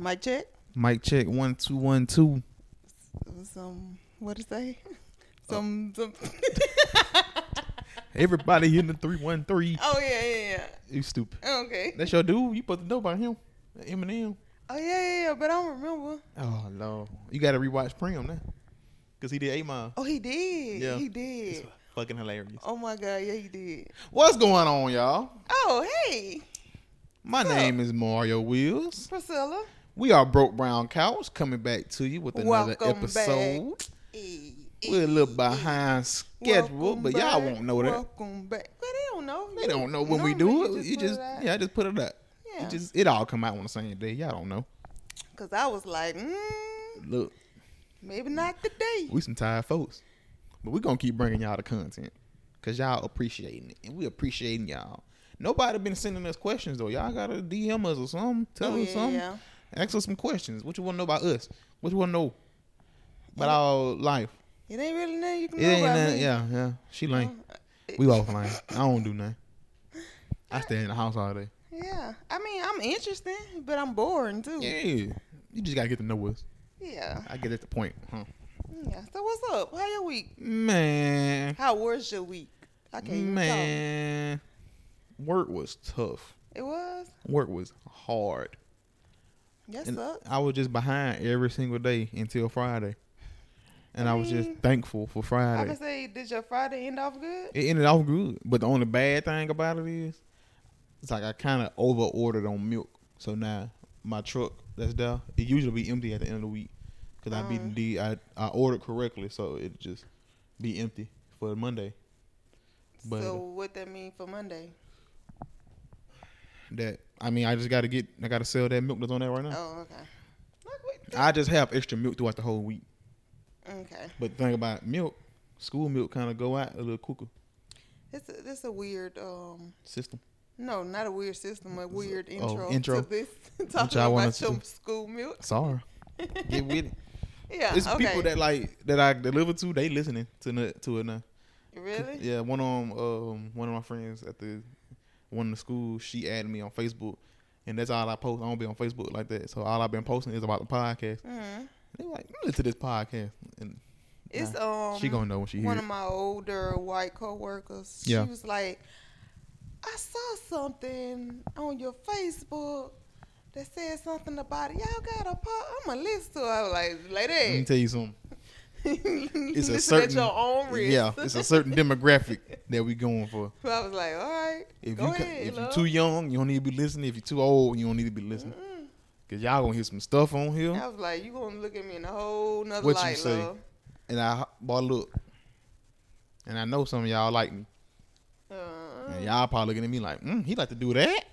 Mic check. Mic check one two one two. Some what to say? Oh. Some some. Everybody in the three one three. oh yeah yeah yeah. You stupid. Oh, okay. That's your dude. You supposed to know about him. Eminem. Oh yeah yeah yeah. But I don't remember. Oh no. You gotta rewatch Prim now. Cause he did eight mile. Oh he did. Yeah. He It's did. fucking hilarious. Oh my god. Yeah he did. What's going on, y'all? Oh hey My What's name is Mario Wheels. Priscilla. We are Broke Brown Cows coming back to you with another Welcome episode. Hey, We're a little behind schedule, Welcome but y'all back, won't know that. Welcome back. But they don't know. They don't know when we do it. You just, it yeah, I just put it up. Yeah. It just it all come out on the same day. Y'all don't know. Cause I was like, mm, Look, maybe not today. we some tired folks, but we gonna keep bringing y'all the content because y'all appreciating it, and we appreciating y'all. Nobody been sending us questions though. Y'all gotta DM us or something. Tell oh us yeah, something. yeah. Ask us some questions. What you want to know about us? What you want to know about Yeah. our life? It ain't really nothing you can It know ain't about nothing. me. Yeah, yeah. She lame. Uh, We both lame. I don't do nothing. I stay in the house all day. Yeah, I mean, I'm interesting, but I'm boring too. Yeah, you just gotta get to know us. Yeah. I get at the point, huh? Yeah. So what's up? How your week? Man, How was your week? I can't even man, work was tough. It was. Work was hard. And sucks. I was just behind every single day until Friday, and I, I was just thankful for Friday. I can say, did your Friday end off good? It ended off good, but the only bad thing about it is, it's like I kind of over ordered on milk. So now my truck that's there, it usually be empty at the end of the week because I be uh. the I I ordered correctly, so it just be empty for Monday. But so what that mean for Monday? That I mean, I just got to get I got to sell that milk that's on there right now. Oh, okay. Look I just have extra milk throughout the whole week. Okay. But the thing about milk, school milk kind of go out a little quicker It's a, it's a weird um system. no not a weird system a weird oh, intro, intro. to this talking about your school milk. Sorry, get with it. Yeah. It's okay. people that like that I deliver to. They listening to the, to it now. really. Yeah, one of 'em, um, one of my friends at the one of the schools, she added me on Facebook, and that's all I post. I don't be on Facebook like that, so all I've been posting is about the podcast. hmm They like listen to this podcast, and It's nah, um she gonna know when she one of my older white coworkers. Yeah. She was like, I saw something on your Facebook that said something about it. Y'all got a part. I'm gonna listen to it. I was like, Let me tell you something. it's a certain- your own risk. Yeah, it's a certain demographic that we going for. So I was like, all right, If you ahead, if you're too young, you don't need to be listening. If you're too old, you don't need to be listening. Mm-mm. Cause y'all gonna hear some stuff on here. I was like, you gonna look at me in a whole nother What you light, say? love. And I boy look, and I know some of y'all like me. Uh, And y'all probably looking at me like, mm, he like to do that.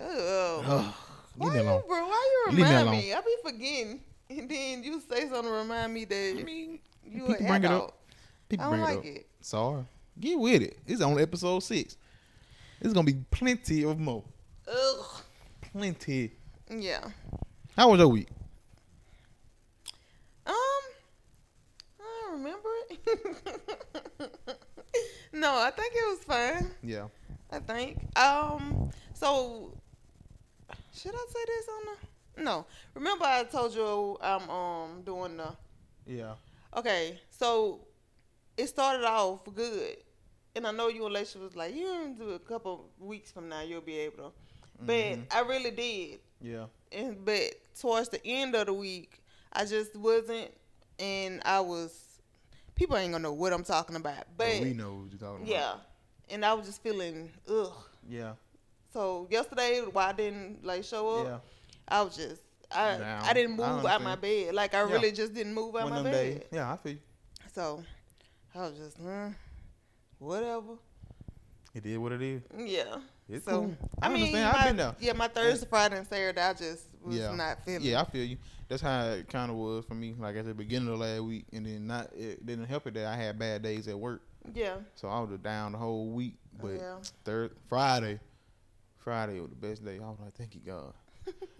ugh. Ugh, Why leave me you, alone. bro? Why you me remind alone. me? I be forgetting, and then you say something to remind me that I mean, you people a bring it up. people I don't it like up. it. Sorry, get with it. It's only episode six. There's gonna be plenty of more. Ugh. Plenty. Yeah. How was your week? Um, I don't remember it. no, I think it was fine. Yeah. I think. Um, so should I say this on the? No. Remember I told you I'm um doing the. Yeah. Okay, so it started off good, and I know your Laisha was like, you do a couple weeks from now, you'll be able to. But Mhm. I really did, Yeah. and but towards the end of the week, I just wasn't, and I was. People ain't gonna know what I'm talking about, but But we know what you're talking about. yeah, and I was just feeling ugh. Yeah. So yesterday, why I didn't like show up, Yeah. I was just I Down. I didn't I move out my bed. Like I Yeah. really just didn't move out One my bed. days. Yeah, I feel you. So I was just, hmm, whatever. It is what it is. Yeah. It's so cool. I, I mean, understand. I've been there. Yeah, my Thursday, Friday, and Saturday, I just was Yeah. not feeling. Yeah, I feel you. That's how it kind of was for me. Like at the beginning of last week, and then not it didn't help it that I had bad days at work, Yeah. so I was down the whole week. But yeah. third Friday, Friday was the best day. I was like, thank you God.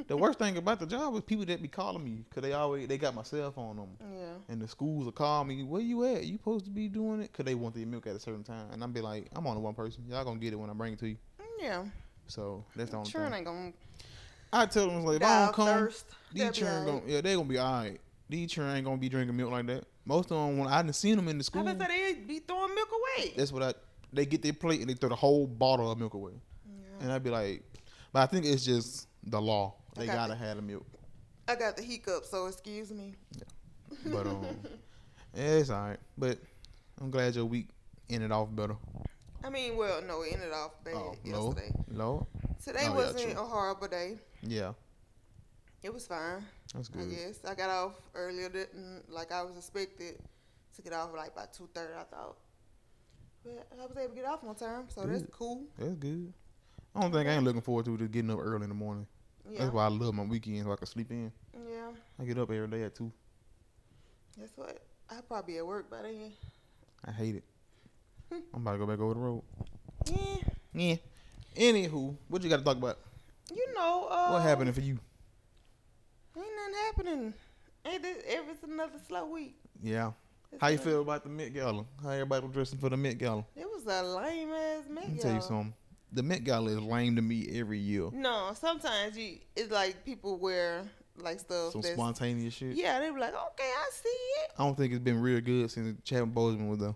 The worst thing about the job was people that be calling me because they always they got my cell phone on them, Yeah. and the schools will call me. Where you at? You supposed to be doing it? Cause they want their milk at a certain time, and I'm be like, I'm only one person. Y'all gonna get it when I bring it to you. Mm, yeah. So that's the only Sure, thing. ain't gonna. I tell them like, if I don't come, these They'll be children alright. gonna yeah they gonna be alright. These children ain't gonna be drinking milk like that. Most of them when I done seen them in the school. say they be throwing milk away. That's what I. They get their plate and they throw the whole bottle of milk away, Yeah. and I'd be like, but I think it's just the law. They Okay. gotta have the milk. I got the hiccup, so excuse me. Yeah. But um, yeah, it's alright. But I'm glad your week ended off better. I mean, well, no, it ended off bad Oh, no, yesterday. no, Today Oh, wasn't true. a horrible day. yeah, It was fine, that's good. I good. guess. I got off earlier than like I was expected to get off like by two thirty. I thought, but I was able to get off on time, so that's cool. That's good. I don't think I ain't looking forward to just getting up early in the morning. Yeah, That's why I love my weekends so I can sleep in. yeah. I get up every day at two. Guess what. I probably be at work by then. I hate it. I'm about to go back over the road. Yeah, Yeah. Anywho, what you got to talk about? you know. Uh, What happening for you? Ain't nothing happening. Ain't this? It's another slow week. Yeah. It's How you feel about the Met Gala? How everybody was dressing for the Met Gala? It was a lame ass Met Gala. Let me tell you something. The Met Gala is lame to me every year. No, sometimes you it's like people wear like stuff Some spontaneous shit. yeah. They be like, okay, I see it. I don't think it's been real good since Chadwick Boseman was there.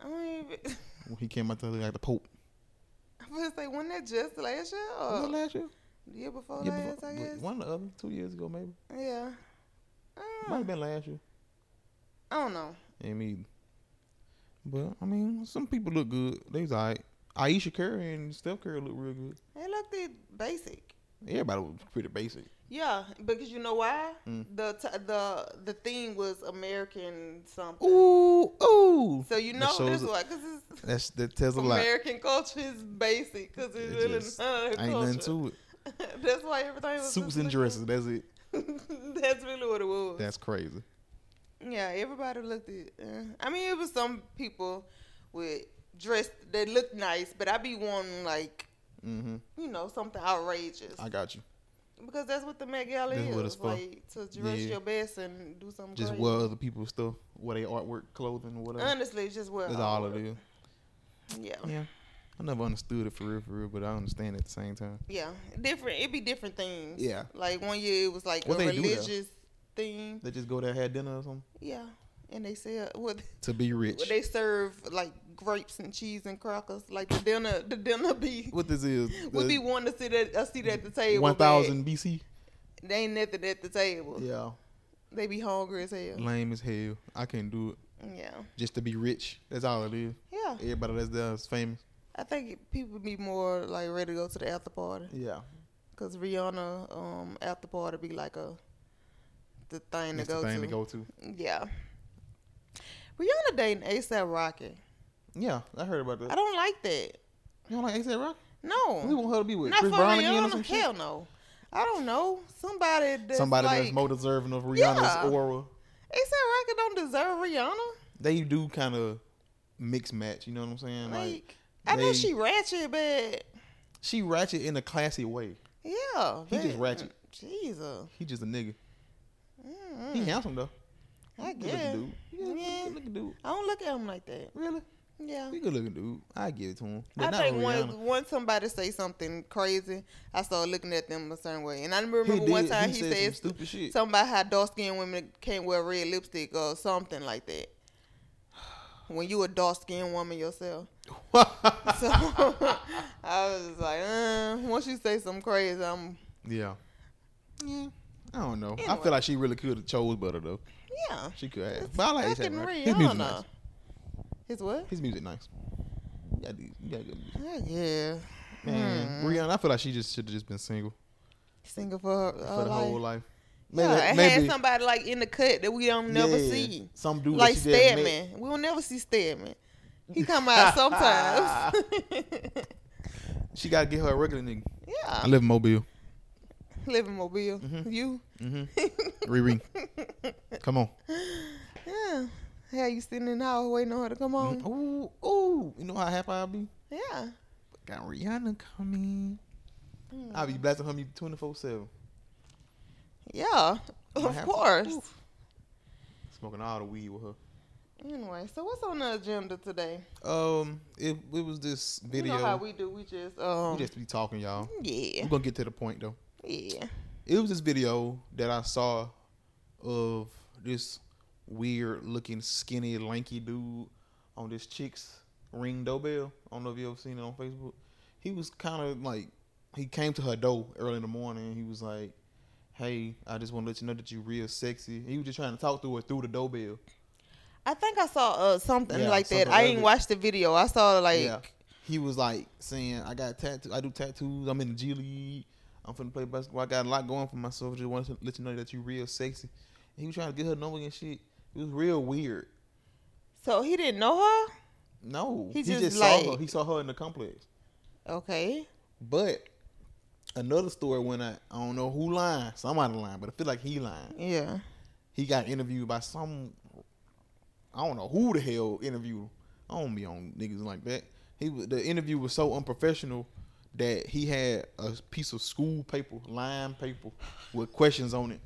I don't even. When he came out to look like the Pope. I was say, wasn't that just last year Was or it last year? the year before Yeah, last? before- I guess. One or the other, two years ago maybe. Yeah. Might Uh, have been last year. I don't know. Ain't me either. But I mean, some people look good. They was alright. Ayesha Curry and Steph Curry look real good. They looked it basic. Everybody was pretty basic. Yeah, because you know why? Mm. The t- the the theme was American something. Ooh, ooh. So you know this why? Because it's That's that tells a lot. American culture is basic. Because it's It really just Ain't nothing to it. That's why everything was Suits and dresses. That's it. That's really what it was. That's crazy. yeah, everybody looked at. Uh, I mean, it was some people with dressed that look nice, but I be wanting like hmm you know something outrageous I got you. because that's what the Met Gala That's is. what it's for. like to dress Yeah. your best and do something. Just crazy. wear other people's stuff, wear their artwork, clothing, or whatever. Honestly, it's just wear. That's all of it is. Yeah. Yeah. I never understood it for real, for real, but I understand at the same time. Yeah, different. It'd be different things. Yeah. Like one year it was like What a they do there? religious thing. They just go there, have dinner or something Yeah, and they sell what to be rich. they serve like grapes and cheese and crackers. Like the dinner, the dinner be what this is? we be wanting to sit at a seat at the table. thousand BC. They ain't nothing at the table. Yeah, They be hungry as hell. lame as hell. I can't do it Yeah, just to be rich. That's all it is. yeah. Everybody that's there is famous. I think people be more like ready to go to the after party Yeah, because Rihanna um after party be like a the thing to the go thing to. to go to. Yeah. Rihanna dating ASAP Rocky. Yeah, I heard about that. I don't like that. You don't like ASAP Rock? No. want her to be with? Not Chris for Brown again or Rihanna. some shit? Hell no. I don't know. Somebody that's Somebody like, that's more deserving of Rihanna's Yeah. aura. ASAP Rocky don't deserve Rihanna. They do kind of mix match. You know what I'm saying? Like, Like I know she ratchet, but she ratchet in a classy way. yeah. He just ratchet. Jesus. He just a nigga. Mm, He handsome though. I Good looking guess. dude. He a Yeah. good looking dude. I don't look at him like that. Really? Yeah. He good looking dude. I give it to him. But I think once somebody say something crazy, I start looking at them a certain way. And I remember one time He he, said said stupid shit. something about how dark skinned women can't wear red lipstick or something like that. When you a dark skinned woman yourself. So I was just like, uh, once you say something crazy, I'm yeah. Yeah. I don't know. I feel like she really could have chose better though. yeah. She could have. But I like Fucking ASAP Rocky. His music nice. His what? His music nice. Yeah, dude. You got good music. Yeah. Man, Hmm. Rihanna, I feel like she just should have just been single Single for her, for her the life. whole life. yeah, and had somebody like in the cut that we don't never yeah, see. Some dude like that she just met. Stedman. We will never see Stedman. He come out sometimes. She gotta get her a regular nigga. Yeah. I live in Mobile. Live in mobile. Mhm. You. Mm-hmm. Riri. Come on. Yeah. How you sitting in the house waiting on her to come on? Ooh, ooh. You know how happy I'll be? Yeah. Got Rihanna coming. Mm. I'll be blasting her music 24 7. Yeah. Of course. Ooh. Smoking all the weed with her. Anyway, so what's on the agenda today? Um, it, it was this video. You know how we do. We just um we just be talking, y'all. yeah. We're gonna get to the point though. Yeah. It was this video that I saw of this weird looking skinny lanky dude on this chick's ring doorbell. I don't know if you ever seen it on Facebook. He was kind of like he came to her door early in the morning. and He was like, "Hey, I just want to let you know that you're real sexy." He was just trying to talk to her through the doorbell. I think I saw uh, something Yeah, like that. I didn't watch the video. I saw like yeah, he was like saying, "I got tattoo. I do tattoos. I'm in the G League. I'm finna play basketball. I got a lot going for myself. Just want to let you know that you're real sexy." And he was trying to get her number and shit. It was real weird. so he didn't know her. No, He he, just just, saw her. like- He saw her in the complex. Okay. But another story when I I don't know who lying. Somebody lying, but I feel like he lying. Yeah. He got interviewed by some. I don't know who the hell interviewed. I don't be on niggas like that. He the interview was so unprofessional that he had a piece of school paper, line paper, with questions on it.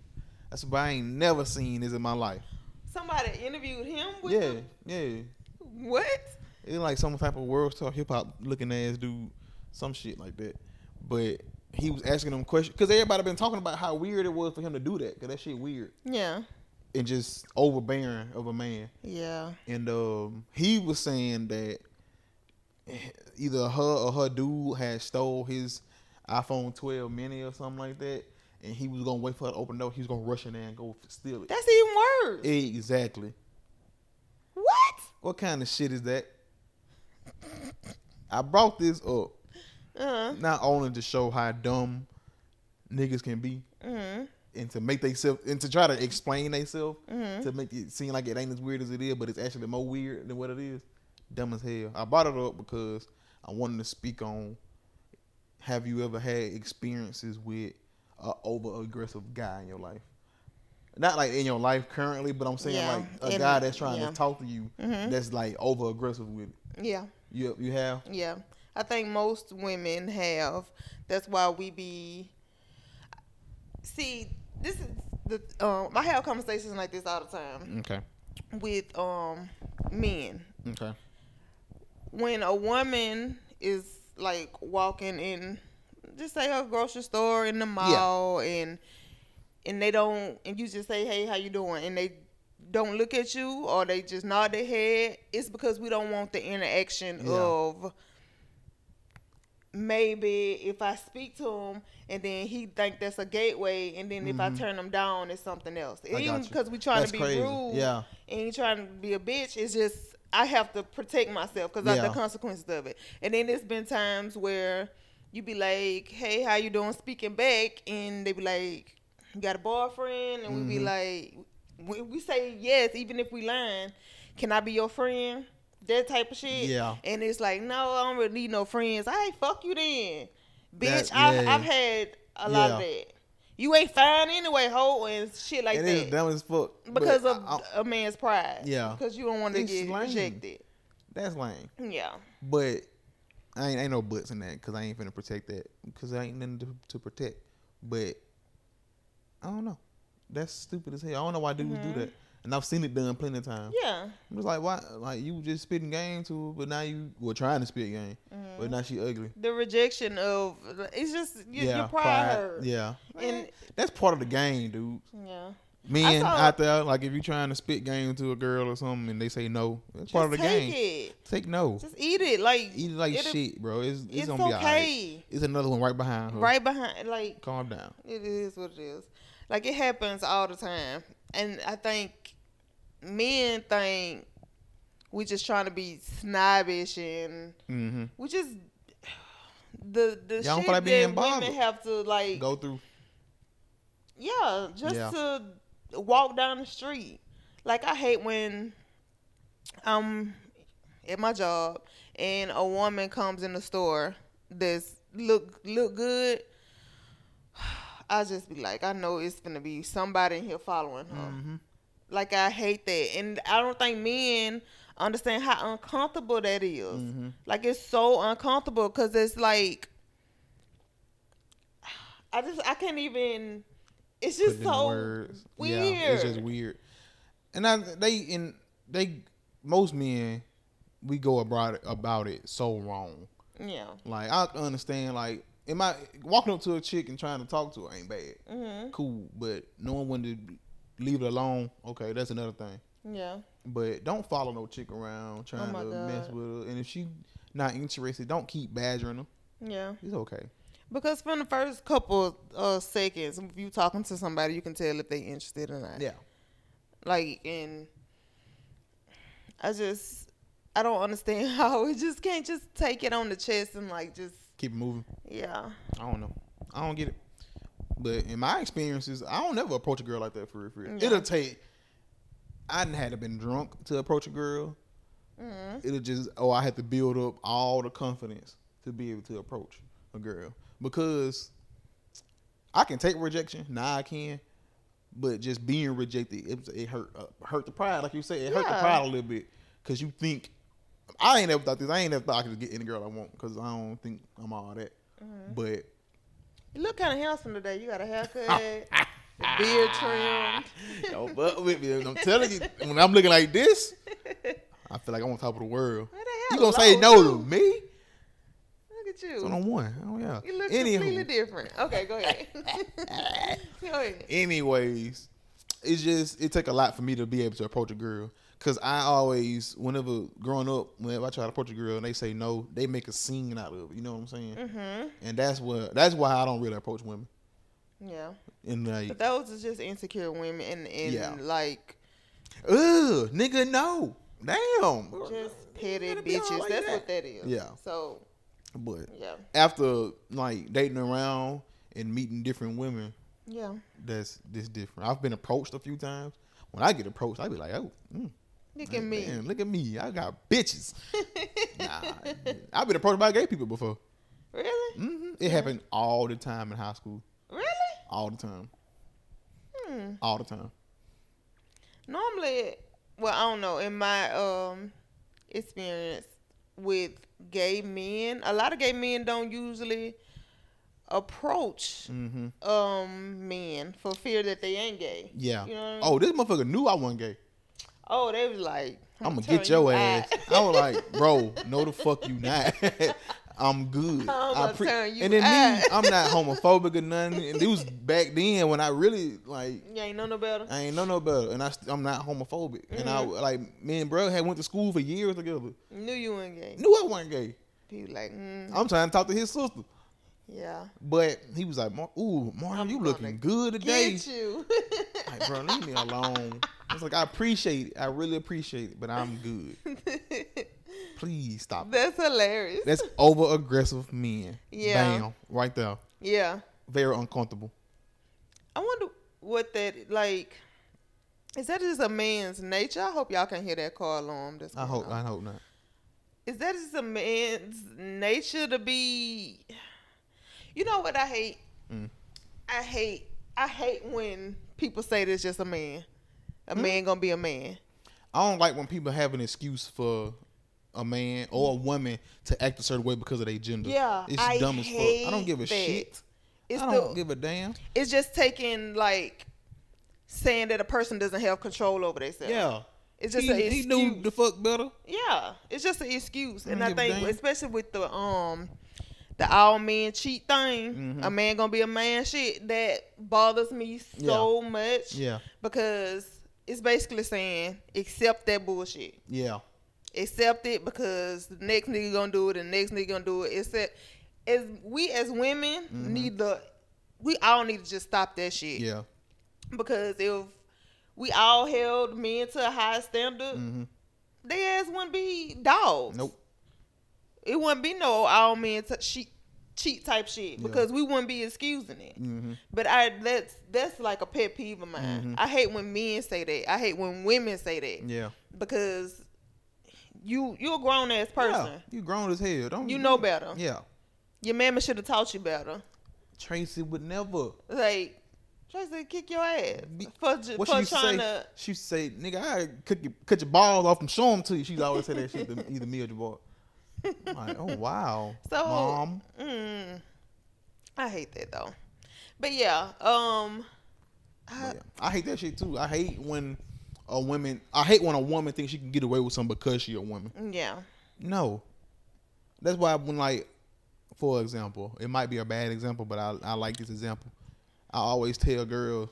That's what I ain't never seen this in my life. Somebody interviewed him. With Yeah, the- yeah. what? It's like some type of world star hip hop looking ass dude, some shit like that. But he was asking them questions because everybody been talking about how weird it was for him to do that. Cause that shit weird Yeah. and just overbearing of a man. Yeah. And um, he was saying that either her or her dude had stole his iPhone 12 mini or something like that, and he was gonna wait for her to open the door. He was gonna rush in there and go steal it. That's even worse. Exactly. what? What kind of shit is that? I brought this up Uh. not only to show how dumb niggas can be Mm. and to make themselves and to try to explain themselves Mhm. to make it seem like it ain't as weird as it is, but it's actually more weird than what it is. Dumb as hell. I brought it up because I wanted to speak on have you ever had experiences with a over aggressive guy in your life? Not like in your life currently, but I'm saying Yeah, like a guy that's trying yeah. to talk to you Mhm. that's like over aggressive with it. Yeah. You you have? Yeah. I think most women have. That's why we be. See, this is the. Um, I have conversations like this all the time Okay. with um men. Okay. when a woman is like walking in just say a grocery store in the mall and and they don't and you just say hey how you doing and they don't look at you or they just nod their head it's because we don't want the interaction Yeah. of maybe if i speak to him and then he think that's a gateway and then if i turn him down it's something else Mm-hmm. even because we trying That's to be crazy. rude Yeah. and you trying to be a bitch it's just i have to protect myself because of the consequences of it and then there's been times where you be like hey how you doing speaking back and they be like you got a boyfriend and we be Mm-hmm. like we, we say yes even if we lying can i be your friend that type of shit Yeah. and it's like no i don't really need no friends i fuck you then bitch That- I, yeah. i've had a lot of that you ain't fine anyway hoe and shit like it that is dumb as fuck. because of I- I- a man's pride. Yeah. Because you don't want to get lame. rejected. that's lame. Yeah. But I ain't, ain't no buts in that because I ain't finna protect that because I ain't nothing to, to protect. But I don't know. That's stupid as hell. I don't know why dudes do mm-hmm. that. And I've seen it done plenty of times. Yeah. I'm just like, why? Like you just spitting game to her, but now you were trying to spit game, mm-hmm. but now she ugly. The rejection of it's just your, yeah, your pride, hurt. Yeah, And that's part of the game, dude. yeah. Men out there, like if you're trying to spit game to a girl or something, and they say no, that's part of the take game. it. Take no. Just eat it. Like Eat it like shit, bro. It's it's, It's, gonna be alright. okay. It's another one right behind her. Right behind like Calm down. it is what it is. Like it happens all the time. And I think men think we just trying to be snobbish and Mm-hmm. we just the the Y'all shit like being that women have to like Go through. Yeah, just Yeah. to walk down the street. Like I hate when I'm at my job and a woman comes in the store that's look look good. I just be like, I know it's gonna be somebody in here following her. Mm-hmm. Like I hate that, and I don't think men understand how uncomfortable that is. Mm-hmm. Like it's so uncomfortable because it's like I just I can't even. It's just so weird. Yeah, it's just weird. And I, they and they most men we go about it, about it so wrong. Yeah. Like I understand like am I walking up to a chick and trying to talk to her ain't bad. Mhm. Cool, but knowing when to leave it alone, okay, that's another thing. Yeah. But don't follow no chick around trying Oh to mess with her. And if she not interested, don't keep badgering her. Yeah. It's okay. Because from the first couple uh seconds, if you talking to somebody, you can tell if they interested or not. Yeah. Like, and I just, I don't understand how we just can't just take it on the chest and like just, Keep moving. yeah. I don't know. I don't get it. But in my experiences, I don't ever approach a girl like that for real. For real. Yeah. It'll take. I didn't have to been drunk to approach a girl. hmm It'll just oh I had to build up all the confidence to be able to approach a girl because I can take rejection. Nah, I can, but just being rejected it, it hurt uh, hurt the pride like you said. It hurt the pride a little bit because you think I ain't ever thought this. I ain't ever thought I could get any girl I want because I don't think I'm all that. Mm-hmm. But You look kind of handsome today. You got a haircut, beard trimmed. Don't butt with me. I'm telling you, when I'm looking like this, I feel like I'm on top of the world. You gonna say no too? to me? At you. So on one. Oh yeah. You look Anywho. completely different. Okay, go ahead. go ahead. Anyways, it's just it take a lot for me to be able to approach a girl. Cause I always, whenever growing up, whenever I try to approach a girl and they say no, they make a scene out of it. You know what I'm saying? Mhm. And that's what that's why I don't really approach women. Yeah. And like, But those are just insecure women and, and Yeah. like ugh, nigga, no, damn, just petty gotta be all bitches. like That's that. what that is. Yeah. So But yeah. after like dating around and meeting different women, Yeah. that's this different. I've been approached a few times. When I get approached, I be like, oh, mm, Look at me. man, look at me, I got bitches. nah, I've been approached by gay people before. really? hmm It happened all the time in high school, Really? all the time, Hmm. all the time. Normally, well, I don't know. In my um experience with gay men, a lot of gay men don't usually approach hmm um men for fear that they ain't gay. Yeah. You know I mean? Oh, this motherfucker knew I wasn't gay. Oh, they was like, I'm gonna get your you ass. I was like, bro, no the fuck you not. I'm good. I'm you and then me, I'm not homophobic or nothing. And it was back then when I really like you ain't know no better. I ain't know no better, and I st- I'm not homophobic. And I Mm-hmm. like me and bro had went to school for years together. Knew you weren't gay. Knew I wasn't gay. People like, mm, I'm trying to talk to his sister, yeah. but he was like, "Mar- "Ooh, Mario, I'm you looking good today." Get you. Like, bro, leave me alone. I was like, I appreciate it. I really appreciate it, but I'm good. Please stop. That's hilarious. That's over aggressive men. Yeah. Bam. Right there. yeah. Very uncomfortable. I wonder what that like. Is that just a man's nature? I hope y'all can hear that car alarm. That's I hope off. I hope not. Is that just a man's nature to be? You know what I hate? Mm. I hate. I hate when people say this just a man. A Hmm? man gonna be a man. I don't like when people have an excuse for a man or a woman to act a certain way because of their gender. Yeah, It's I dumb as fuck. I don't give a hate shit. It's I don't the, give a damn. it's just taking like saying that a person doesn't have control over themselves. Yeah. It's just he, an he knew the fuck better. Yeah, it's just an excuse, I and I think, especially with the um, the all men cheat thing, Mhm. a man gonna be a man shit that bothers me so much Yeah. because it's basically saying accept that bullshit, Yeah. Accept it because the next nigga gonna do it, and the next nigga gonna do it. It's that as we as women Mhm. need the we all need to just stop that shit Yeah. because if we all held men to a high standard, hmm they ass wouldn't be dogs. Nope. It wouldn't be no all men t- cheat, cheat type shit Yeah. because we wouldn't be excusing it. hmm But I that's that's like a pet peeve of mine. Mhm. I hate when men say that. I hate when women say that Yeah. because you you're a grown ass person. Yeah. You grown as hell. Don't You know better. Yeah. Your mama should have taught you better. Tracy would never. Like Tracy, kick your ass Be- for What for she trying say? to. She say, "Nigga, I cut your cut your balls off and show them to you." She's always say that shit to either me or your boy. I'm like, oh wow, So, mom. Mm, I hate that though. But yeah, um, I, But yeah, I hate that shit too. I hate when a woman. I hate when a woman thinks she can get away with something because she a woman. yeah, No, that's why when like for example, it might be a bad example, but I, I like this example. I always tell girls,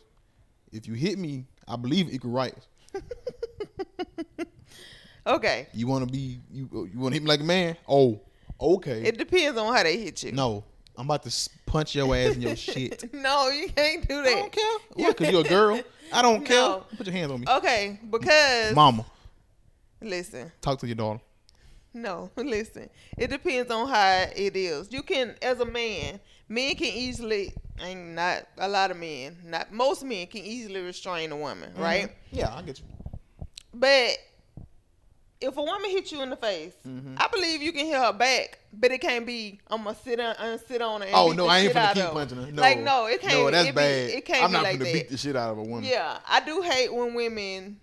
if you hit me, I believe equal rights. Okay. You want to be you you want to hit me like a man? Oh, okay. It depends on how they hit you. no, I'm about to punch your ass in your shit. No, you can't do I that. don't care. What? Cause you're a girl. I don't care. No. Put your hands on me, Okay, because Mama. listen, Talk to your daughter. no, listen. It depends on how it is. You can, as a man, men can easily, and not a lot of men, not most men can easily restrain a woman, mm-hmm. right? Yeah, I get you. But if a woman hits you in the face, Mhm. I believe you can hit her back, but it can't be I'm gonna sit on and sit on her. And Oh beat no, the I ain't out keep punching her. No, Like no, it can't. No, that's it bad. Be, it can't I'm be not like that. beat the shit out of a woman. Yeah, I do hate when women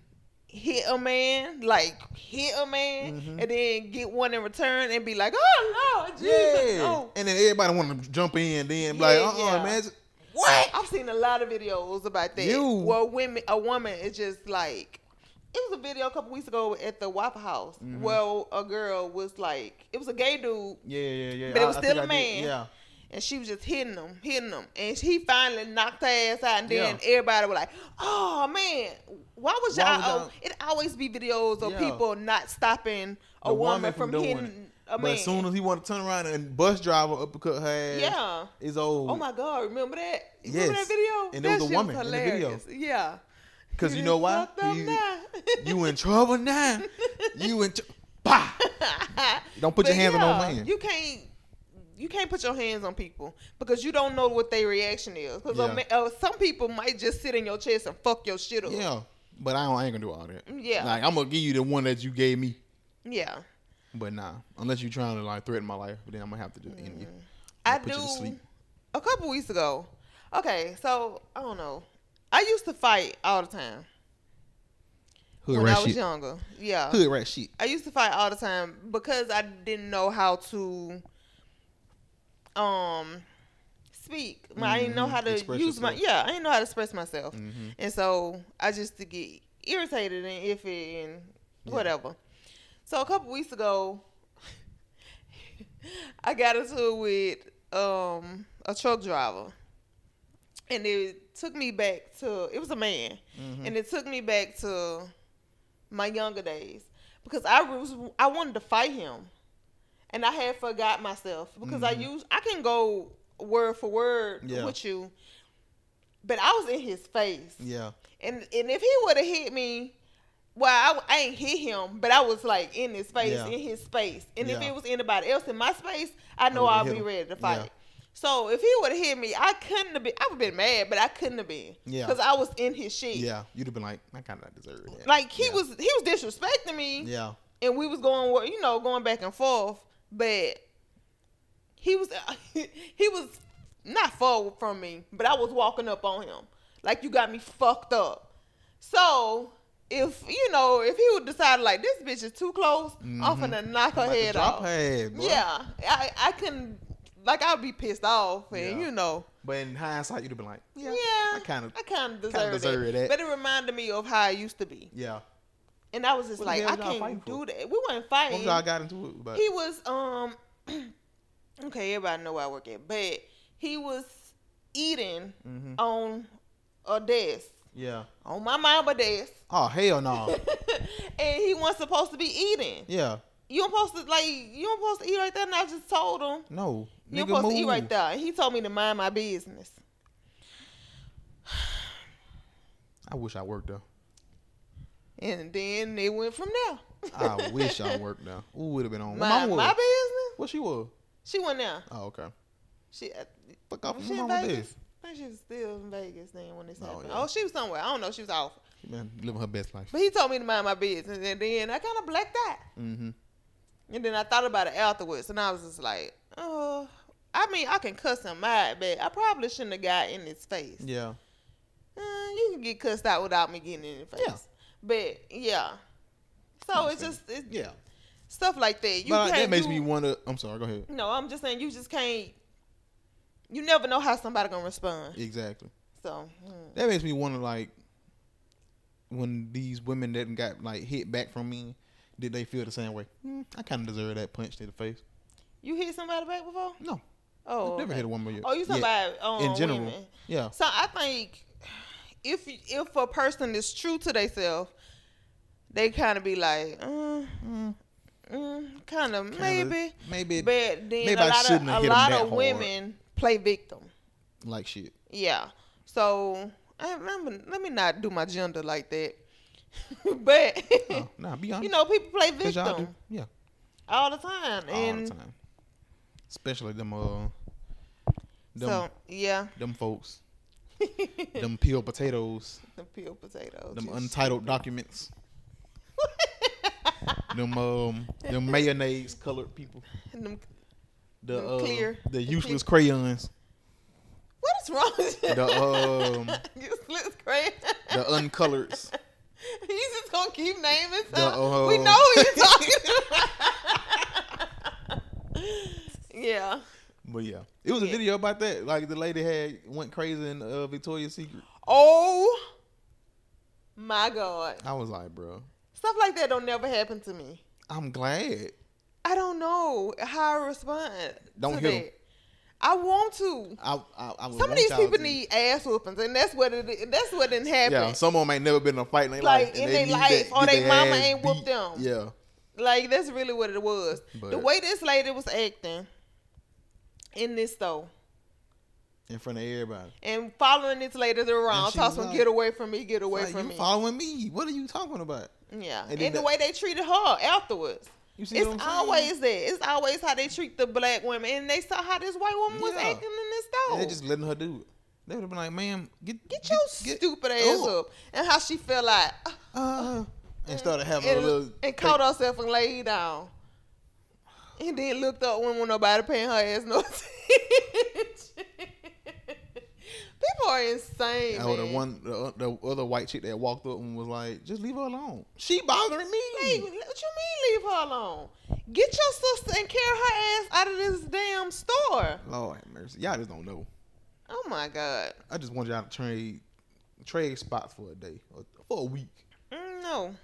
hit a man, like hit a man, Mhm. and then get one in return and be like, "Oh Lord, Jesus!" Yeah. Oh. And then everybody want to jump in, then be Yeah, like, uh, uh yeah. man. What? I've seen a lot of videos about that. You. Where women, a woman is just like, it was a video a couple weeks ago at the Waffle House Mhm. where a girl was like, it was a gay dude, Yeah, yeah, yeah. But it was I- still a I did. man. Yeah. and she was just hitting him, hitting him, and he finally knocked her ass out. And then Yeah. everybody was like, "Oh man, why was Why y'all?" was oh, it always be videos of Yeah. people not stopping a The woman, woman from, from hitting a But man. as soon as he wanted to turn around and bus driver uppercut her ass, yeah. is old. Oh my God! Remember that? Yes. Remember that video? And it that was a shit woman in the video. hilarious. Yeah. Because you know why? You, you in trouble now. You in. Tr- bah! Don't put your But hands on no yeah, man. You can't. You can't put your hands on people because you don't know what their reaction is. Because Yeah. uh, some people might just sit in your chest and fuck your shit up. Yeah, but I, don't, I ain't gonna do all that. Yeah. Like I'm gonna give you the one that you gave me, Yeah. but nah, unless you're trying to like threaten my life, then I'm gonna have to just end you. I put you to do. A couple weeks ago. Okay, so I don't know. I used to fight all the time Hood when I was shit. younger. Yeah. Hood rat shit. I used to fight all the time because I didn't know how to um speak. I didn't know Mhm. how to Express use my yeah, I didn't know how to express myself. Mhm. And so I just to get irritated and iffy and Yeah. whatever. So a couple weeks ago I got into it with um a truck driver. And it took me back to it was a man. Mhm. And it took me back to my younger days because I was I wanted to fight him, and I had forgot myself because I Mhm. use I can go word for word Yeah. with you, but I was in his face, Yeah. and and if he would have hit me. Well, I, I ain't hit him, but I was like in his face, Yeah. in his space. And if it was anybody else in my space, I know I'll be him. ready to fight. So if he would have hit me, I couldn't have been. I would have been mad, but I couldn't have been. Yeah. Because I was in his shit. Yeah. You'd have been like, I kind of deserve that. Like he Yeah. was he was disrespecting me, Yeah. and we was going you know going back and forth, but he was he was not far from me, but I was walking up on him like you got me fucked up. So if you know if he would decide like this bitch is too close, I'm Mhm. finna knock her to head drop off. her head, bro. Yeah, I I couldn't like I'd be pissed off, and Yeah. you know. But in hindsight, you'd have been like, yeah, Yeah, I kind of, I kind of deserve, deserve that. that. But it reminded me of how I used to be. yeah. And I was just What like, I can't for? do that. We weren't What fighting. y'all got into it? But He was um okay, everybody know where I work at, but he was eating hmm on a desk. yeah. On my mama desk. Oh hell no. and he wasn't supposed to be eating. yeah. You supposed to like you supposed to eat right there and I just told him No. you supposed move. to eat right there. And he told me to mind my business. I wish I worked there. And then it went from there. I wish I worked there. Who would have been on? My, my business? What she was? She went there. Oh okay. She uh, Fuck off. she in Vegas? I think she was still in Vegas then when this Oh, happened. yeah. Oh, she was somewhere. I don't know. She was off. She been living her best life. But he told me to mind my business, and then I kind of blacked out. Mm-hmm. And then I thought about it afterwards, and I was just like, oh, I mean, I can cuss him out, but I probably shouldn't have got in his face. Yeah. Uh, you can get cussed out without me getting in your face. Yeah. But yeah. So it's just it's Yeah. stuff like that. You but that makes do- me wonder. I'm sorry. Go ahead. No, I'm just saying you just can't. You never know how somebody gonna respond. Exactly. So hmm. That makes me wonder, like, when these women that got like hit back from me, did they feel the same way? Hmm, I kind of deserve that punch to the face. you hit somebody back before? No, Oh, I've never okay. hit a woman yet. Oh, you talking about um, in general. women. Yeah. So I think if if a person is true to themselves, they kind of be like, uh, Mm, mm, kind of maybe. maybe But then maybe a lot of a lot of hard. women play victim. like shit. Yeah. So I remember. Let me not do my gender like that. but Oh, nah, be honest. you know, people play victim. Yeah, all the time, all and the time. Especially them uh, them so yeah, them folks, them peeled potatoes, the peeled potatoes. them untitled documents, them um, them mayonnaise colored people, Them- the Them uh, clear- the useless crayons, what is wrong the um, Useless crazy. the uncoloreds. You just gonna keep naming stuff. we know who you're talking about. yeah. But yeah, it was a Yeah. video about that. Like the lady had went crazy in uh, Victoria's Secret. Oh my God. I was like, bro, Stuff like that don't never happen to me. I'm glad. I don't know how I respond. Don't to hit that. I want to. I, I, I Some of these people to- need ass whoopings, and that's what it. is. That's what didn't happen. Yeah, some of them ain't never been in a fight in their Like, life. in their life, or they their mama ain't whooped them. Yeah, Like that's really what it was. the way this lady was acting in this though, in front of everybody. and following this lady around, tossing, like- "Get away from me! Get away Like, from you me!" following me? What are you talking about? yeah, and and, the the- way they treated her afterwards. You see It's what I'm always that. It's always how they treat the black women, and they saw how this white woman was Yeah. acting in this store. And they just letting her do it. They would have been like, "Ma'am, get Get your stupid ass oh. up. And how she felt like ah, uh, uh ah. and started having and, a little and fake- caught herself and laid down. And then looked up when nobody paying her ass no attention. People are insane. Oh, the one, the, the other white chick that walked up and was like, "Just leave her alone. She bothering me." Hey, what you mean leave her alone? Get your sister and carry her ass out of this damn store. Lord have mercy, y'all just don't know. Oh my god. I just want y'all to trade trade spots for a day or for a week. Mm, no.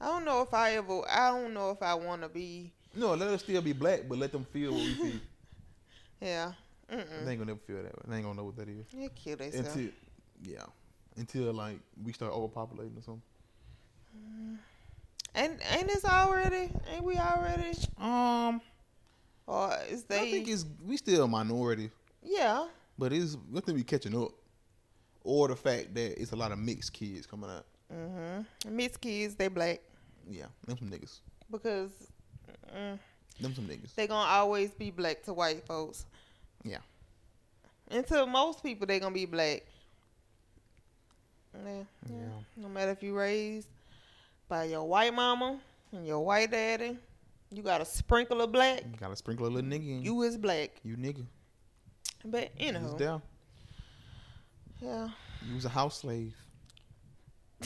I don't know if I ever I don't know if I wanna be No, let us still be black, but let them feel what we feel. yeah. They Mm-mm. ain't gonna never feel that. way. They ain't gonna know what that is They kill themselves. until, yeah, until like we start overpopulating or something. And ain't this already? Ain't we already? Um, Or is they? I think it's we still a minority, yeah. but it's we think we catching up, or the fact that it's a lot of mixed kids coming out. Mm-hmm. Mixed kids, they black Yeah, them some niggas. because mm, Them some niggas. they gonna always be black to white folks. Yeah. And to most people, they're gonna be black. Yeah. yeah. No matter if you raised by your white mama and your white daddy, you got a sprinkle of black. You gotta sprinkle a little nigga in you. You is black. You nigga. But you You was know, there. yeah. You was a house slave.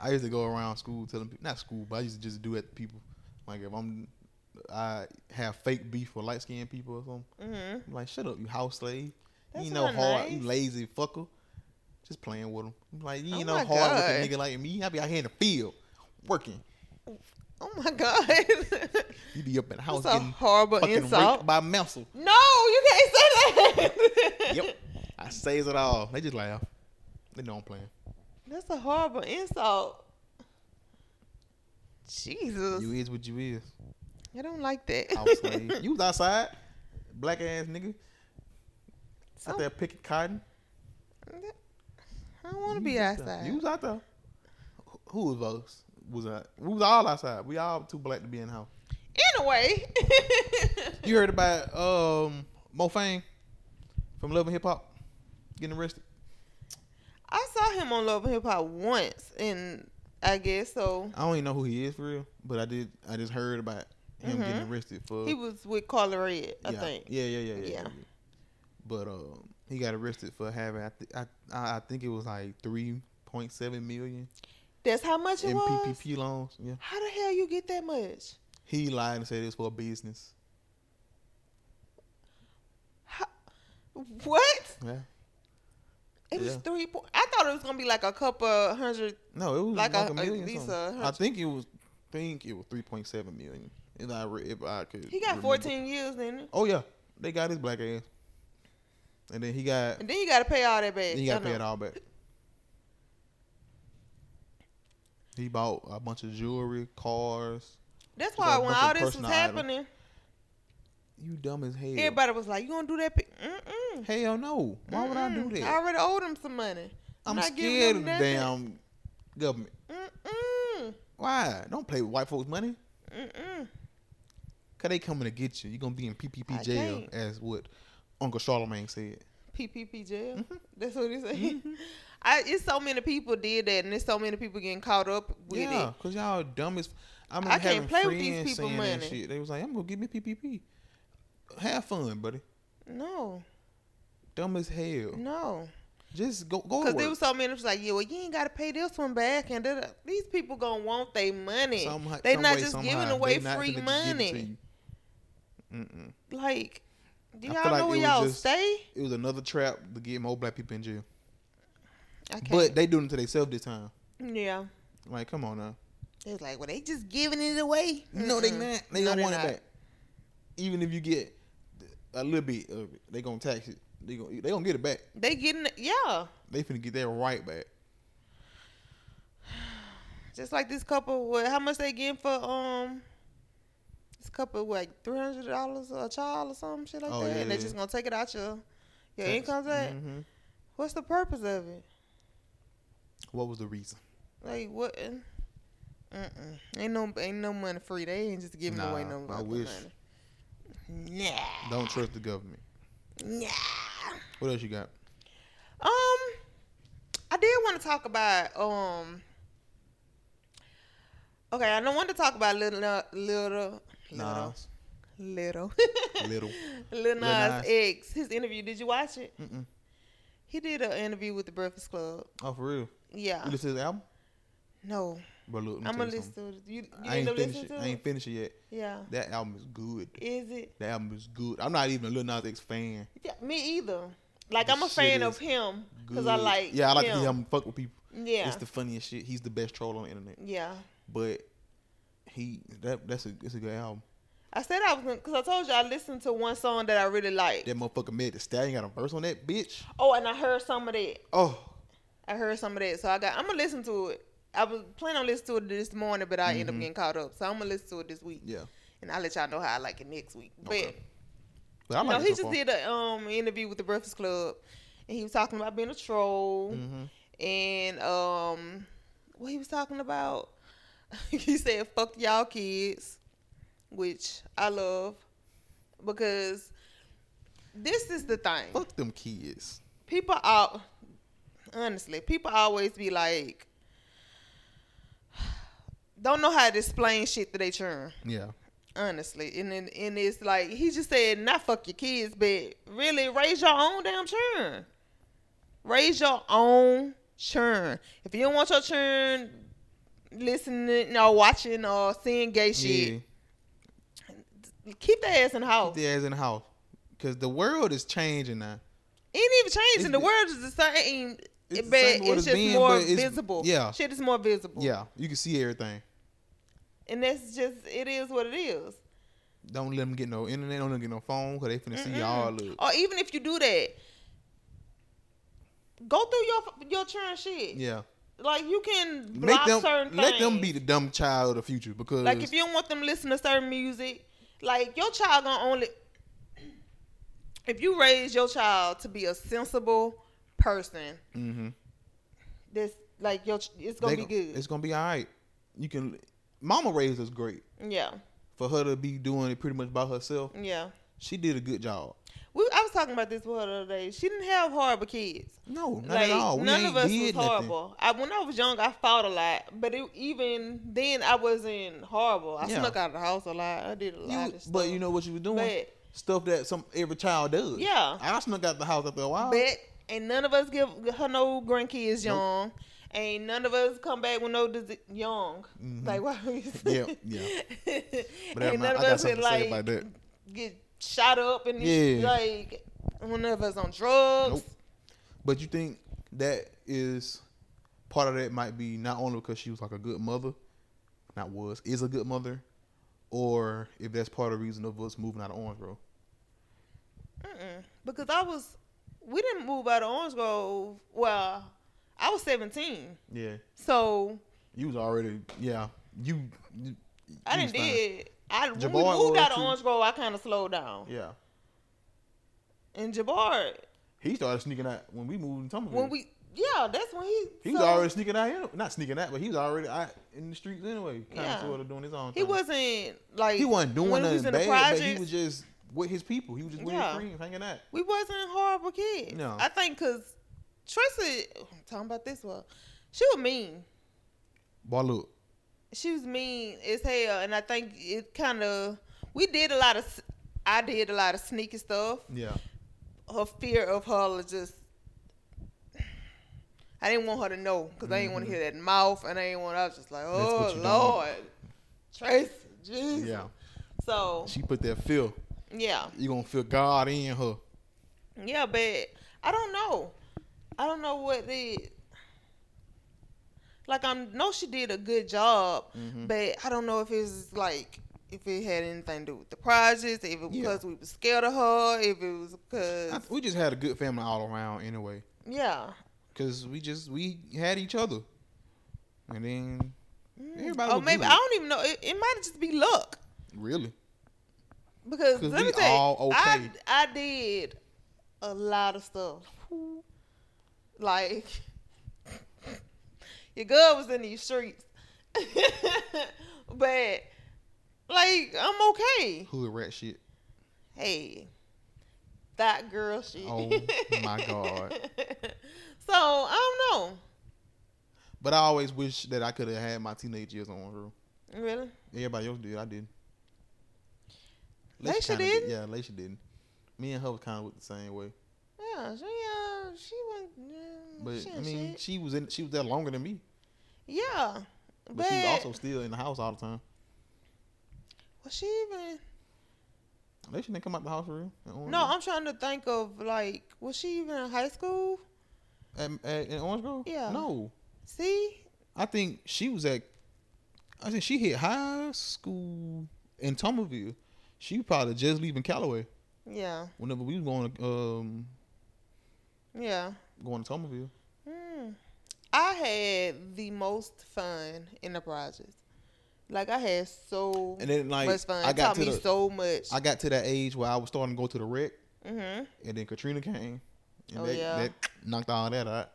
I used to go around school telling people, not school, but I used to just do it to people. Like if I'm, I have fake beef with light skinned people or something. hmm I'm like, shut up, you house slave. That's you ain't no not hard, you lazy fucker. Just playing with them. I'm like, you Oh ain't no my hard with a nigga like me. I be out here in the field working. Oh my god. You be up in the house That's a getting horrible fucking insult. raped by Melsel. No, you can't say that. Yep. I says it all. They just laugh. They know I'm playing. That's a horrible insult. Jesus. You is what you is. I don't like that. House slave. you was outside, black ass nigga, So- out there picking cotton. I don't want to be was there. outside. You was out there. Who- was us? Was out? We was all outside. We all too black to be in the house. Anyway. You heard about um Mo Fayne from Love and Hip Hop getting arrested? I saw him on Love and Hip Hop once, and I guess so. I don't even know who he is for real, but I did. I just heard about him Mhm. getting arrested for. He was with Karlie Redd, I yeah, think. Yeah, yeah, yeah, yeah. Yeah. yeah. But um, he got arrested for having. I, th- I I think it was like three point seven million That's how much it in was. PPP loans. Yeah. How the hell you get that much? He lied and said it was for a business. How, what? Yeah. It was three. Po- I thought it was gonna be like a couple hundred. No, it was Like like, a- a at million. least something. a I think it was. Think it was three point seven million. If I, re- if I could. He got remember. 14 years, didn't he? Oh yeah, they got his black ass, and then he got And then you got to pay all that back. then he got to pay know. it all back. He bought a bunch of jewelry, cars. That's why when all this was personal items. happening, You dumb as hell. everybody was like, "You gonna do that?" pi- Mm-mm. Hell no. Why would I do that? I already owed him some money. I'm giving scared of the damn government. Mm-mm. Why? Don't play with white folks' money. Mm-mm. Cause they coming to get you. You're gonna be in PPP I jail, can't. as what Uncle Charlemagne said. PPP jail. Mm-hmm. That's what he said. I it's so many people did that, and there's so many people getting caught up with yeah, it. cause y'all dumb as. I mean, I can't play with these people money. shit. They was like, "I'm gonna give me PPP." Have fun, buddy. No, Dumb as hell. no, Just go go because there was so many. It was like, yeah, well, you ain't got to pay this one back, and these people gonna want their money. They some not way, just somehow. giving away free finna give it to money. Mm-mm. Like, do y'all like know it where y'all just- stay? It was another trap to get more black people in jail. But they doing it to themselves this time. yeah, Like, come on now. it's like, well, they just giving it away. No, they Mm-mm. not. They No, gonna want not. it back. Even if you get a little bit of it, they gonna tax it. They gonna they gonna get it back. They getting it, yeah. They finna get that right back. Just like this couple, what? How much they getting for um? This couple like three hundred dollars a child or some shit like Oh, that, yeah, and they yeah. just gonna take it out your your income tax. Mhm. What's the purpose of it? What was the reason? Like what? Mm-mm. Ain't no ain't no money free. They ain't just giving away Nah, no I wish. money. Nah. Don't trust the government. Nah. What else you got? Um, I did want to talk about um. Okay, I don't want to talk about little little little Nas. little Little. Lil Nas Nas. X. His interview. Did you watch it? Mm-mm. He did an interview with the Breakfast Club. Oh, for real? Yeah. You listen to his album? No, But look, I'm gonna listen to it. You, you I ain't finished it. I ain't finished it yet. Yeah. That album is good. Is it? That album is good. I'm not even a Lil Nas X fan. Yeah, me either. Like The I'm a fan of him because I like. Yeah, I like him. to hear him fuck with people. Yeah. It's the funniest shit. He's the best troll on the internet. yeah. But he that that's a it's a good album. I said I was gonna, cause I told you I listened to one song that I really liked. That motherfucker Meg the Stallion got a verse on that bitch. Oh, and I heard some of that. Oh, I heard some of that, so I got. I'm gonna listen to it. I was planning on listening to it this morning, but I ended up Mhm. getting caught up, so I'm gonna listen to it this week, yeah. and I'll let y'all know how I like it next week. Okay. But But no, like he so just far. did a um interview with the Breakfast Club, and he was talking about being a troll, Mhm. and um, what he was talking about, he said, "Fuck y'all kids," which I love because this is the thing. Fuck them kids. people out honestly people always be like don't know how to explain shit to their children Yeah. honestly and then and it's like he just said not fuck your kids but really raise your own damn children raise your own children if you don't want your children listening or watching or seeing gay shit Yeah. keep their ass in the house Keep their ass in the house. Cause the world is changing now. ain't even changing. It's- the world is the same, it's but the it's it's just more it's- visible. yeah. shit is more visible. Yeah, you can see everything. and that's just it is what it is. Don't let them get no internet. Don't let them get no phone. Cause they finna see y'all. of it. Or even if you do that, go through your your churn shit. Yeah. Like you can Make block them let things. them be the dumb child of the future because like if you don't want them listen to certain music, like your child gonna only. If you raise your child to be a sensible person, hmm this like your it's gonna they be good. It's gonna be all right. You can. Mama raised us great. yeah, For her to be doing it pretty much by herself, yeah. She did a good job. We, I was talking about this with her the other day. She didn't have horrible kids. No, not like at all. We none of us was horrible. I, when I was young, I fought a lot, but it, even then, I wasn't horrible. I Yeah. snuck out of the house a lot. I did a lot You, of stuff. but you know what you was doing? But- Stuff that some every child does. Yeah. I snuck out of the house after a while. but and none of us give her no grandkids young. Ain't none of us come back with no dise- young. Mhm. Like why? we Yeah, yeah. But ain't none of I got us something had, to say like about that. get shot up and Yeah. like of us on drugs. Nope. But you think that is part of that might be not only because she was like a good mother, not was is a good mother, or if that's part of the reason of us moving out of Orange Grove. Mm-mm. Because I was, we didn't move out of Orange Grove. Well, I was 17. Yeah, So you was already yeah. You, you I didn't did. I when we moved out of. Orange Grove, I kind of slowed down. Yeah, And Jabbar, he started sneaking out when we moved in Tumbleweed. when we, yeah, that's when he. he was so already sneaking out, not sneaking out, but he was already out in the streets anyway, kind Yeah. of sort of doing his own. Thing. He wasn't like He wasn't doing when nothing in the bad, but he was just with his people. He was just with Yeah. his friends, hanging out. we wasn't horrible kids. No. I think because I'm talking about this one, she was mean. Boy, look, She was mean as hell, and I think it kind of we did a lot of. I did a lot of sneaky stuff. yeah, Her fear of her was just. I didn't want her to know because I didn't want to hear that mouth, and I didn't want. I was just like, Mm-hmm. Oh what you don't Lord, Tracy, Jesus. yeah. So She put that feel. yeah, You gonna feel God in her. yeah, but I don't know. I don't know what it. Like I know she did a good job, Mhm. but I don't know if it's like if it had anything to do with the projects, if it was Yeah. because we were scared of her, if it was because I, we just had a good family all around anyway, yeah. cause we just we had each other, and then everybody. Or Oh, maybe good. I don't even know. It, it might just be luck really. Because let me tell you, all I. I did a lot of stuff. Like your girl was in these streets, but like I'm okay. Hood rat shit. Hey, that girl shit. Oh, my God. so I don't know. But I always wish that I could have had my teenage years on Room. Really? Everybody else did. I didn't. Laisha kinda didn't? Did. Yeah, Laisha didn't. Me and her was kind of the same way. Yeah, she uh, she went. Yeah, But she I mean, shit. she was in. She was there longer than me. Yeah, But, but, she was also still in the house all the time. was she even? Laisha didn't come out the house for real. No, I'm trying to think of like, was she even in high school? At, at, in Orange Grove. Yeah. No, See, I think she was at. I think she hit high school in Thomasville. She probably just leaving Callaway yeah, whenever we was going to um yeah. going to Thomasville. I had the most fun in the projects. Like I had so And then like much fun. I It taught to me the so much. I got to that age where I was starting to go to the rec, mm-hmm. and then Katrina came, and Oh, that, yeah. that knocked all that out.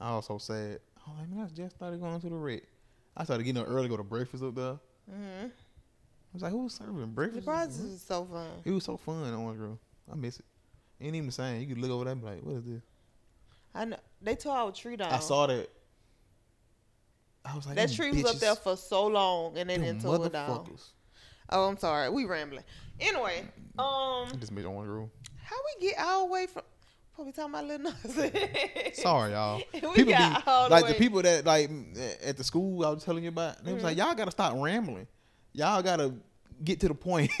I also said, was like, man, I just started going to the rec. I started getting up early, to go to breakfast up there. Mm-hmm. I was like, who's serving breakfast? The projects is so fun. It was so fun in Orange Grove. I miss it. Ain't even the same. You could look over there and be like, what is this? I know they tore our tree down. I saw that. I was like, that them tree was up there for so long, and they them didn't tear it down. Oh, I'm sorry. We rambling. Anyway, um, I just made Orange Grove. how we get all the way from? Probably talking about little Nas. Sorry, y'all. We people got be all the like way- the people that like at the school I was telling you about. They was Mm-hmm. like, y'all gotta stop rambling. Y'all gotta get to the point.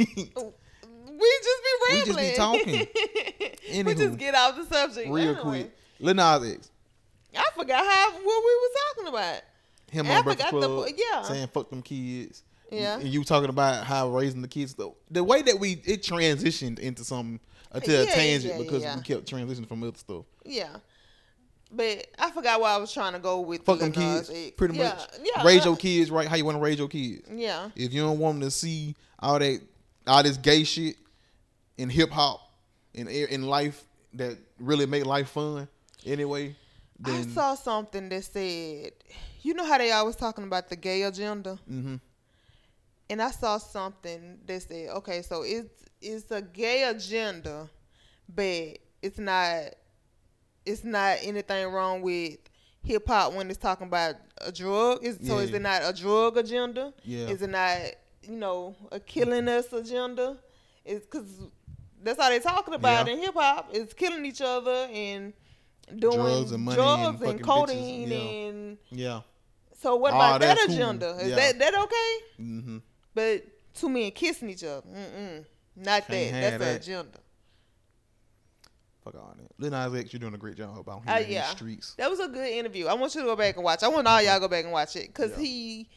We just be rambling. We rambling. just be talking. we just get off the subject Real Anyway, quick, Lil Nas X, I forgot how what we was talking about. him I on Breakfast forgot the Club, yeah. saying "fuck them kids." Yeah. and you talking about how raising the kids. though the way that we it transitioned into some into a tangent yeah, because yeah. we kept transitioning from other stuff. Yeah. But I forgot where I was trying to go with Fuck them kids, pretty yeah, much. Yeah, raise uh, your kids right how you want to raise your kids. Yeah. If you don't want them to see all that, all this gay shit in hip hop and in life that really make life fun, anyway, I saw something that said, you know how they always talking about the gay agenda, hmm and I saw something that said, okay, so it's it's a gay agenda, but it's not it's not anything wrong with hip hop when it's talking about a drug. Is so is Yeah. it not a drug agenda? Yeah. Is it not you know a killing us agenda? It's because that's how they're talking about Yeah. in hip hop. Is killing each other and doing Drugs and money drugs and and, fucking codeine yeah. and yeah, so what All about that that's cool. agenda? Is Yeah. that that okay? hmm But two men kissing each other, mm-mm, not Can't that. That's the that. agenda. fuck all that. Lil Nas X, you're doing a great job out Uh, here in yeah. the streets. That was a good interview. I want you to go back and watch. I want all y'all to go back and watch it because Yeah. he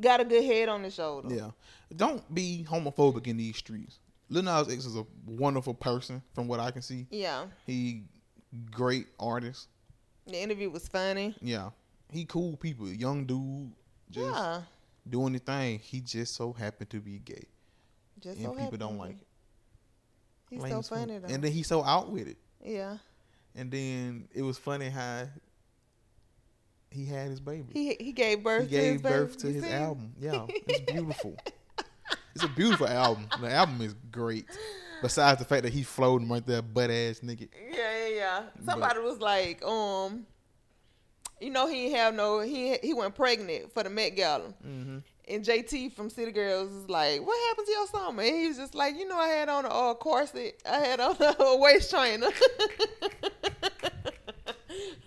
got a good head on his shoulder. Yeah. Don't be homophobic in these streets. Lil Nas X is a wonderful person from what I can see. Yeah. He great artist. The interview was funny. Yeah. He cool people. Young dude. Just yeah. doing the thing. He just so happened to be gay. Just and so people happened don't like it. He's Plain so simple. funny though. And then he's so out with it. yeah. And then it was funny how he had his baby. He he gave birth. he to his gave birth baby. to his album. Yeah, it's beautiful. it's a beautiful album. The album is great. Besides the fact that he floating right there, butt ass nigga. Yeah, yeah, yeah. Somebody was like, um, you know, he have no. He he went pregnant for the Met Gala. Mm-hmm. And JT from City Girls was like, "What happened to your summer?" And he was just like, "You know, I had on a uh, corset, I had on a waist trainer,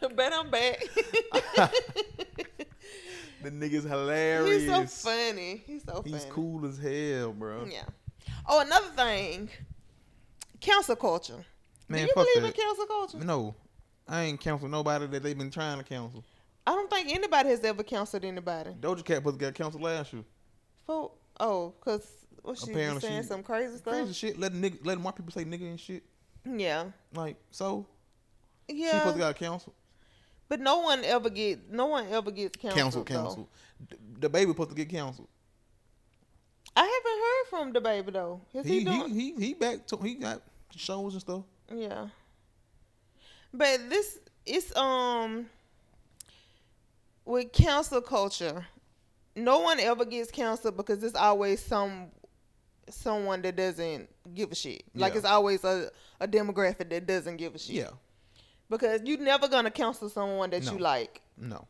but I'm back." The nigga's hilarious. He's so funny. He's so funny. He's cool as hell, bro. Yeah. Oh, another thing, cancel culture. Man, Do you believe that. in cancel culture? No, I ain't counsel nobody that they've been trying to counsel. I don't think anybody has ever counseled anybody. Doja Cat supposed to get counseled last year. For oh, cause what she was saying she- some crazy stuff. Crazy shit. Letting nigga, letting white people say nigga and shit. Yeah, Like so, Yeah. she supposed to got counseled. but no one ever get no one ever gets Counsel, counseled. counsel. though. DaBaby supposed to get counseled. I haven't heard from DaBaby though. Is he, He doing? he he he back to he got shows and stuff. Yeah. But this it's um with cancel culture, no one ever gets canceled because there's always some someone that doesn't give a shit. Like Yeah. it's always a, a demographic that doesn't give a shit. Yeah. Because you're never gonna cancel someone that No. you like No.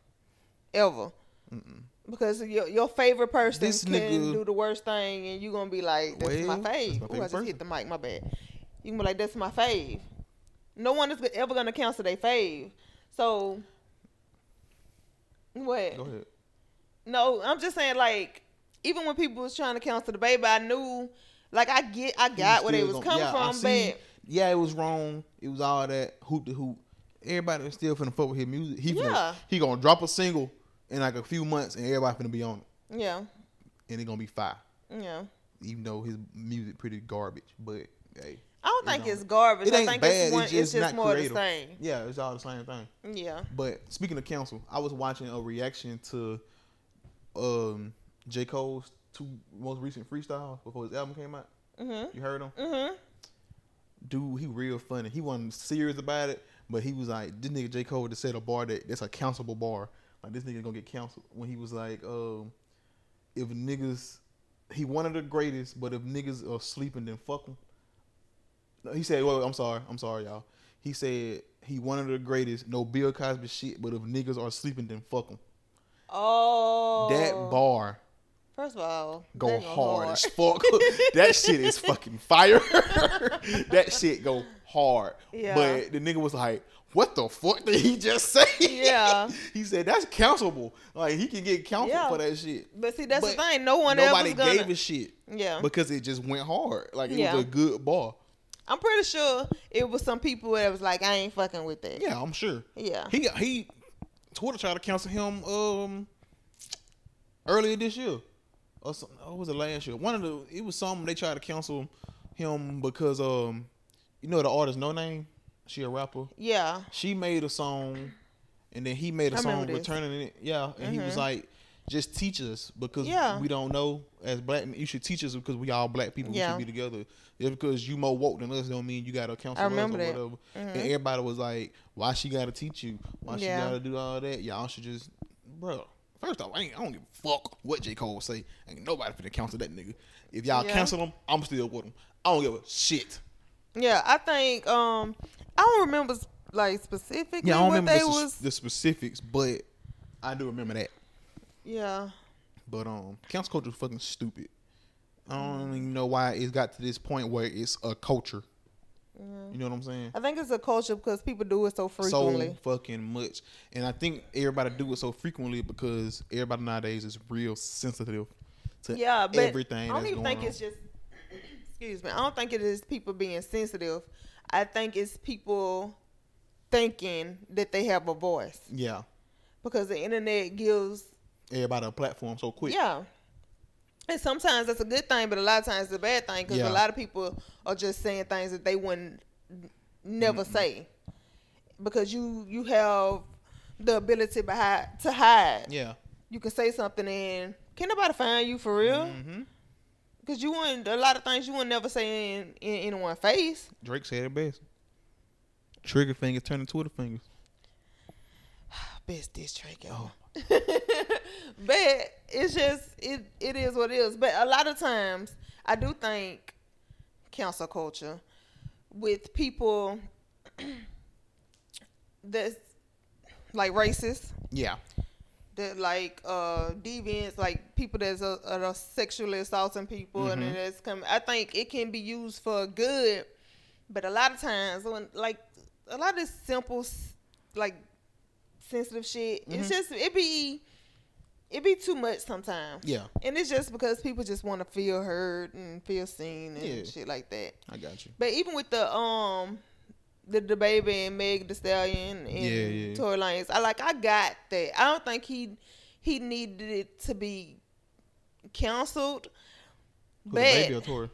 ever. Mm-mm. Because your your favorite person This can nigga- do the worst thing, and you're gonna be like, "That's my fave." that's my Ooh, I just person. hit the mic. My bad. You can be like, "That's my fave." No one is ever gonna cancel their fave. So, what? Go ahead. No, I'm just saying, like, even when people was trying to cancel DaBaby, I knew, like, I get, I got where they was gonna- coming yeah, from, see. but yeah, it was wrong. It was all that hoop to hoop. Everybody was still finna fuck with his music. He finna, Yeah. he gonna drop a single in like a few months, and everybody finna be on it, yeah, and it gonna be fire. yeah. Even though his music pretty garbage, but hey, I don't think it's garbage. it I ain't think bad, it's it's one. It's just just, not more creative. the same. yeah, it's all the same thing. Yeah. But speaking of council, I was watching a reaction to um J Cole's two most recent freestyles before his album came out. Mhm. You heard them? Mhm. dude, he real funny. He wasn't serious about it, but he was like, this nigga J. Cole just said a bar that that's a cancelable bar. Like this nigga gonna get canceled when he was like, um, if niggas, he one of the greatest, but if niggas are sleeping, then fuck them. He said, well, I'm sorry, I'm sorry, y'all. He said he one of the greatest, no Bill Cosby shit, but if niggas are sleeping, then fuck them. Oh. That bar First of all, go that hard, as fuck. that shit is fucking fire. that shit go hard. Yeah. But the nigga was like, "What the fuck did he just say?" Yeah. he said that's countable. Like he can get counseled Yeah. for that shit. But see, that's the thing. No one Nobody ever gonna. gave a shit yeah. because it just went hard. Like it Yeah. was a good bar. I'm pretty sure it was some people that was like, I ain't fucking with that. Yeah, I'm sure. Yeah. He he Twitter tried to counsel him um earlier this year. Or some, or was it last year? One of the it was something they tried to counsel him because um you know the artist Noname? She a rapper. Yeah. She made a song and then he made a I song returning it. Yeah. And he was Mhm. like, just teach us because Yeah. we don't know as black men. You should teach us because we all black people. Yeah. We should be together. Just because you more woke than us don't mean you gotta counsel I us or that. whatever. Mhm. And everybody was like, "Why she gotta teach you? Why she gotta do all that? Y'all should just, bro. First off, I, ain't, I don't give a fuck what J Cole say. Ain't nobody finna cancel that nigga. If y'all Yeah. cancel him, I'm still with him. I don't give a shit. Yeah. I think um I don't remember like specifically Yeah, I don't what remember they the, was. the specifics, but I do remember that. Yeah. But um, cancel culture is fucking stupid. I don't even know why it's got to this point where it's a culture. You know what I'm saying? I think it's a culture because people do it so frequently. so fucking much. And I think everybody do it so frequently because everybody nowadays is real sensitive to yeah, but everything I don't even think on. it's just. Excuse me. I don't think it is people being sensitive. I think it's people thinking that they have a voice yeah, because the internet gives everybody a platform so quick. Yeah. And sometimes that's a good thing, but a lot of times it's a bad thing because Yeah. a lot of people are just saying things that they wouldn't never say because you you have the ability behind to hide. Yeah. You can say something and can nobody find you for real? hmm Because you wouldn't a lot of things you would never say in, in anyone's face. Drake said it best. Trigger fingers turn into Twitter fingers. Best diss track ever. Oh. but it's just it it is what it is. But a lot of times I do think cancel culture with people that's like racist, Yeah. That like uh deviants, like people that's uh, are sexually assaulting people and Mhm. that's coming. I think it can be used for good, but a lot of times when like a lot of this simple like sensitive shit, it's Mhm. just it be it be too much sometimes. Yeah. And it's just because people just want to feel heard and feel seen and Yeah. shit like that. I got you. But even with the um the DaBaby and Meg the Stallion and Yeah, yeah. Tory Lanez, I like I got that. I don't think he he needed it to be canceled. Who, the But baby or Tory?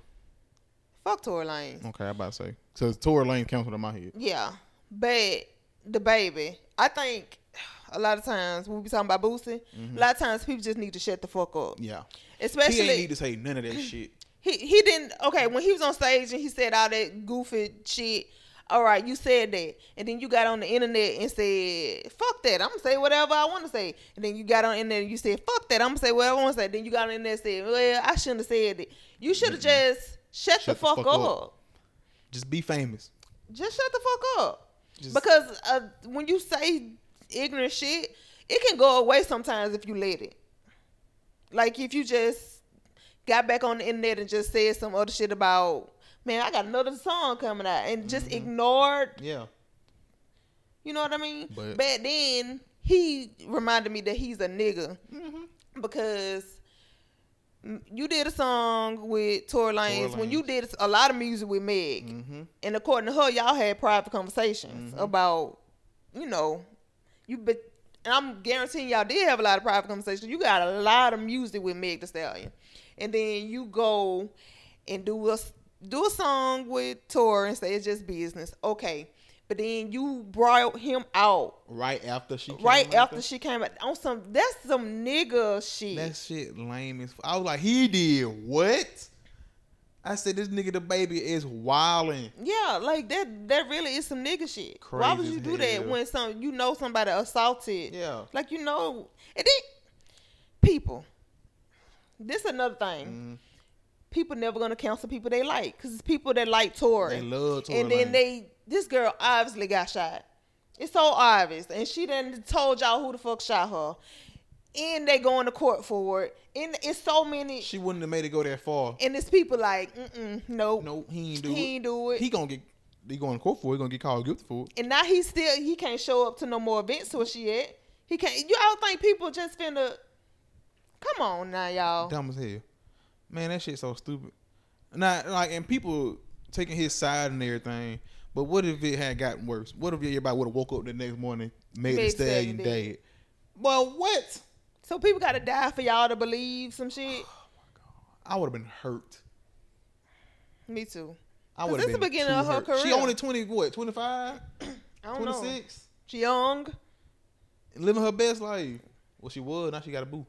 fuck Tory Lanez. Okay, I about to say. So Tory Lane canceled in my head. Yeah. But DaBaby, I think a lot of times when we be talking about Boosie, a lot of times people just need to shut the fuck up. Yeah. Especially Mm-hmm. he ain't need to say none of that shit. he he didn't okay when he was on stage and he said all that goofy shit all right you said that. And then you got on the internet and said fuck that. I'm gonna say whatever i want to say. And then you got on the internet and you said fuck that. I'm gonna say whatever i want to say. Then you got on the internet and said well i shouldn't have said it. You should have just shut, the, fuck, up. Just be famous. just shut the fuck up. Just- because uh, when you say ignorant shit it can go away sometimes if you let it. Like if you just got back on the internet and just said some other shit about man i got another song coming out and just ignored Yeah. you know what i mean But- then he reminded me that he's a nigga Mm-hmm. because you did a song with Tory Lanez when you did a lot of music with Meg Mm-hmm. and according to her, y'all had private conversations about, you know, you but and I'm guaranteeing y'all did have a lot of private conversations. You got a lot of music with Meg The Stallion, and then you go and do a do a song with Tor and say it's just business, okay. But then you brought him out Right after she came right out after she came out on some. That's some nigga shit. That shit lame as. I was like, he did what? I said this nigga DaBaby is wilding. Yeah, like that. That really is some nigga shit. Why would you do that when some you know somebody assaulted? Yeah. Like you know, and then people. This another thing. Mhm. People never gonna cancel people they like because it's people that like Tory. They love Tory and then Lanez. they this girl obviously got shot. It's so obvious, and she done told y'all who the fuck shot her. And they going to court for it. And it's so many. She wouldn't have made it go that far. and it's people like, mm nope, No, he ain't do he it. ain't do it. He gonna get. He going to court for it. He gonna get called guilty for it. And now he still he can't show up to no more events where she at. He can't. You all think people just finna? Come on now, y'all. Dumb as hell. Man, that shit so stupid. Not like and people taking his side and everything. But what if it had gotten worse? What if everybody would have woke up the next morning, Meg the Stallion dead? Well, what? So people gotta die for y'all to believe some shit. Oh my god, I would have been hurt. Me too. I would this have the beginning of her hurt. She only twenty what? 25? I don't know. 26? She young. Living her best life. Well, she was. Now she got a boo.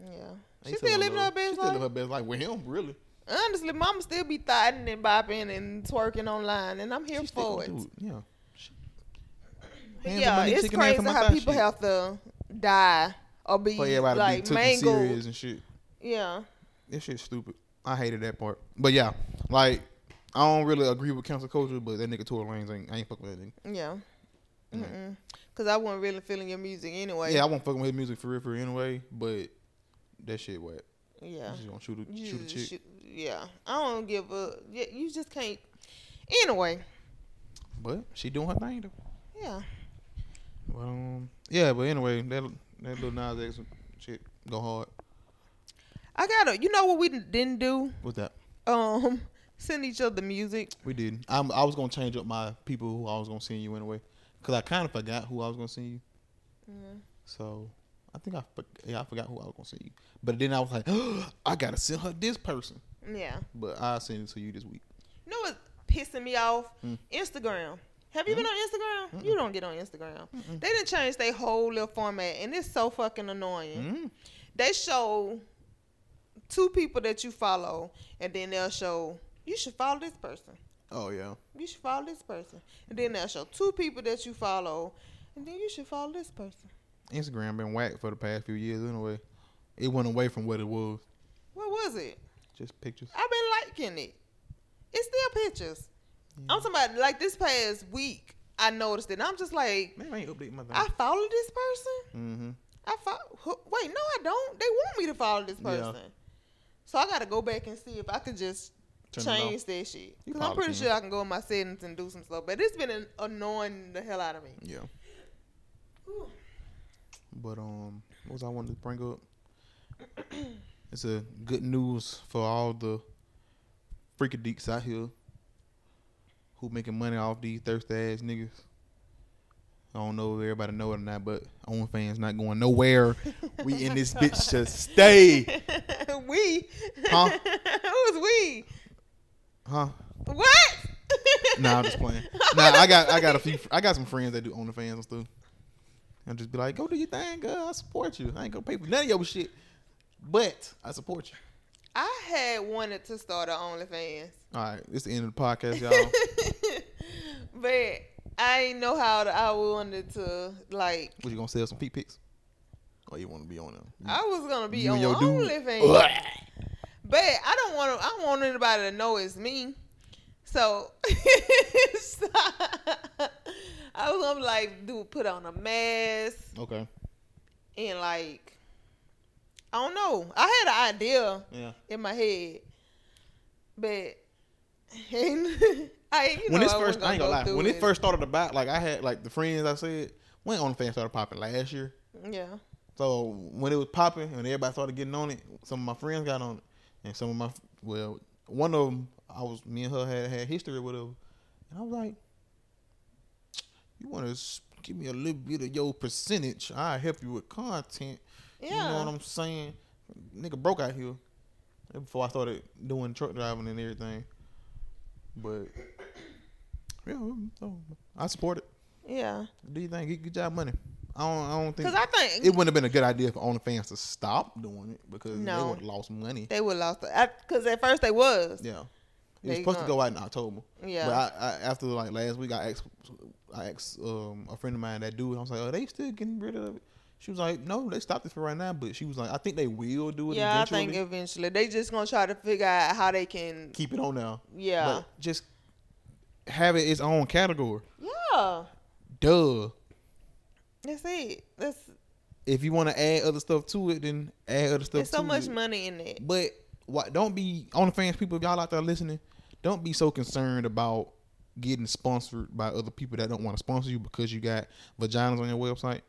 Yeah. She still living her. best She still living her life. best life with him, really. Honestly, mama still be thotting and bopping and twerking online, and I'm here She for it. it. Yeah. She- yeah, it's crazy how people shit. have to die or be like be mangled. and shit. Yeah. This shit's stupid. I hated that part. But yeah, like I don't really agree with cancel culture, but that nigga Tory Lanez ain't I ain't fucking with that nigga. Yeah. Mm. Mm-mm. Cause I wasn't really feeling your music anyway. Yeah, I won't fucking with his music for real, for real anyway. But that shit wet. Yeah. You just gonna shoot a You shoot a chick. shoot- yeah. I don't give a. Yeah, you just can't. Anyway. But she doing her thing though. Yeah. But, um, yeah, but anyway, that that little Nas X shit go hard. I gotta. You know what we didn't do? What's that? Um, send each other music. We did. I'm, I was gonna change up my people who I was gonna send you anyway, cause I kind of forgot who I was gonna send you. Mm. So I think I yeah I forgot who I was gonna send you, but then I was like, I gotta send her this person. Yeah. But I send it to you this week. You know what's pissing me off? Mm. Instagram. Have you been on Instagram? You don't get on Instagram. They didn't change their whole little format, and it's so fucking annoying. Mm. They show two people that you follow, and then they'll show you should follow this person. Oh yeah. You should follow this person, and then they'll show two people that you follow, and then you should follow this person. Instagram been whacked for the past few years anyway. It went away from what it was. What was it? Just pictures. I've been liking it. It's still pictures. I'm talking about like this past week. I noticed it. And I'm just like, Man, I ain't updating my thing. I follow this person. mm-hmm. I follow. Wait, no, I don't. They want me to follow this person. Yeah. person. So I got to go back and see if I could just Turn change that shit. Because I'm pretty can. sure I can go in my settings and do some stuff. But it's been annoying the hell out of me. Yeah. But um, what was I wanted to bring up? It's a good news for all the freaky deeks out here who making money off these thirsty ass niggas. I don't know if everybody know it or not, but OnlyFans not going nowhere. we in this bitch to stay, we. Huh? Who's we? huh? What? Nah, I'm just playing. Nah, I got I got a few. I got some friends that do OnlyFans and stuff. I'll just be like, go do your thing, girl. I support you. I ain't gonna pay for none of your shit, but I support you. I had wanted to start an OnlyFans, All right, it's the end of the podcast, y'all. but I ain't know how to, I wanted to like. what you gonna sell some feet pics? Or you want to be on them? I was gonna be on and? OnlyFans, but I don't want to. I don't want anybody to know it's me. So, so I was gonna like do put on a mask Okay. and like I don't know. I had an idea Yeah. in my head, but I you when know, this I first, I ain't gonna go lie. When it first started about, like I had like the friends I said, when OnlyFans started popping last year. yeah, So when it was popping and everybody started getting on it, some of my friends got on it, and some of my well, one of them, I was me and her had had history with her, and I was like, "You want to give me a little bit of your percentage? I'll help you with content. yeah. You know what I'm saying? Nigga broke out here before I started doing truck driving and everything, but yeah, so I support it. yeah. Do you think get, get job money? I don't. I don't think Because I think it wouldn't have been a good idea for OnlyFans to stop doing it because they would have lost money. they would have lost because at first they was. Yeah, it was supposed to gonna- go out in October. Yeah. but I, I, after like last week, I asked, I asked um, a friend of mine that dude. I was like, "Are they still getting rid of it?" She was like, "No, they stopped it for right now." But she was like, "I think they will do it eventually. Yeah, eventually. I think eventually they just gonna try to figure out how they can. keep it on now. Yeah, but just have it its own category. yeah. Duh. That's it. That's If you want to add other stuff to it, then add other stuff. there's so to much it. money in it. But what? Don't be OnlyFans people. If y'all out there listening, don't be so concerned about getting sponsored by other people that don't want to sponsor you because you got vaginas on your website.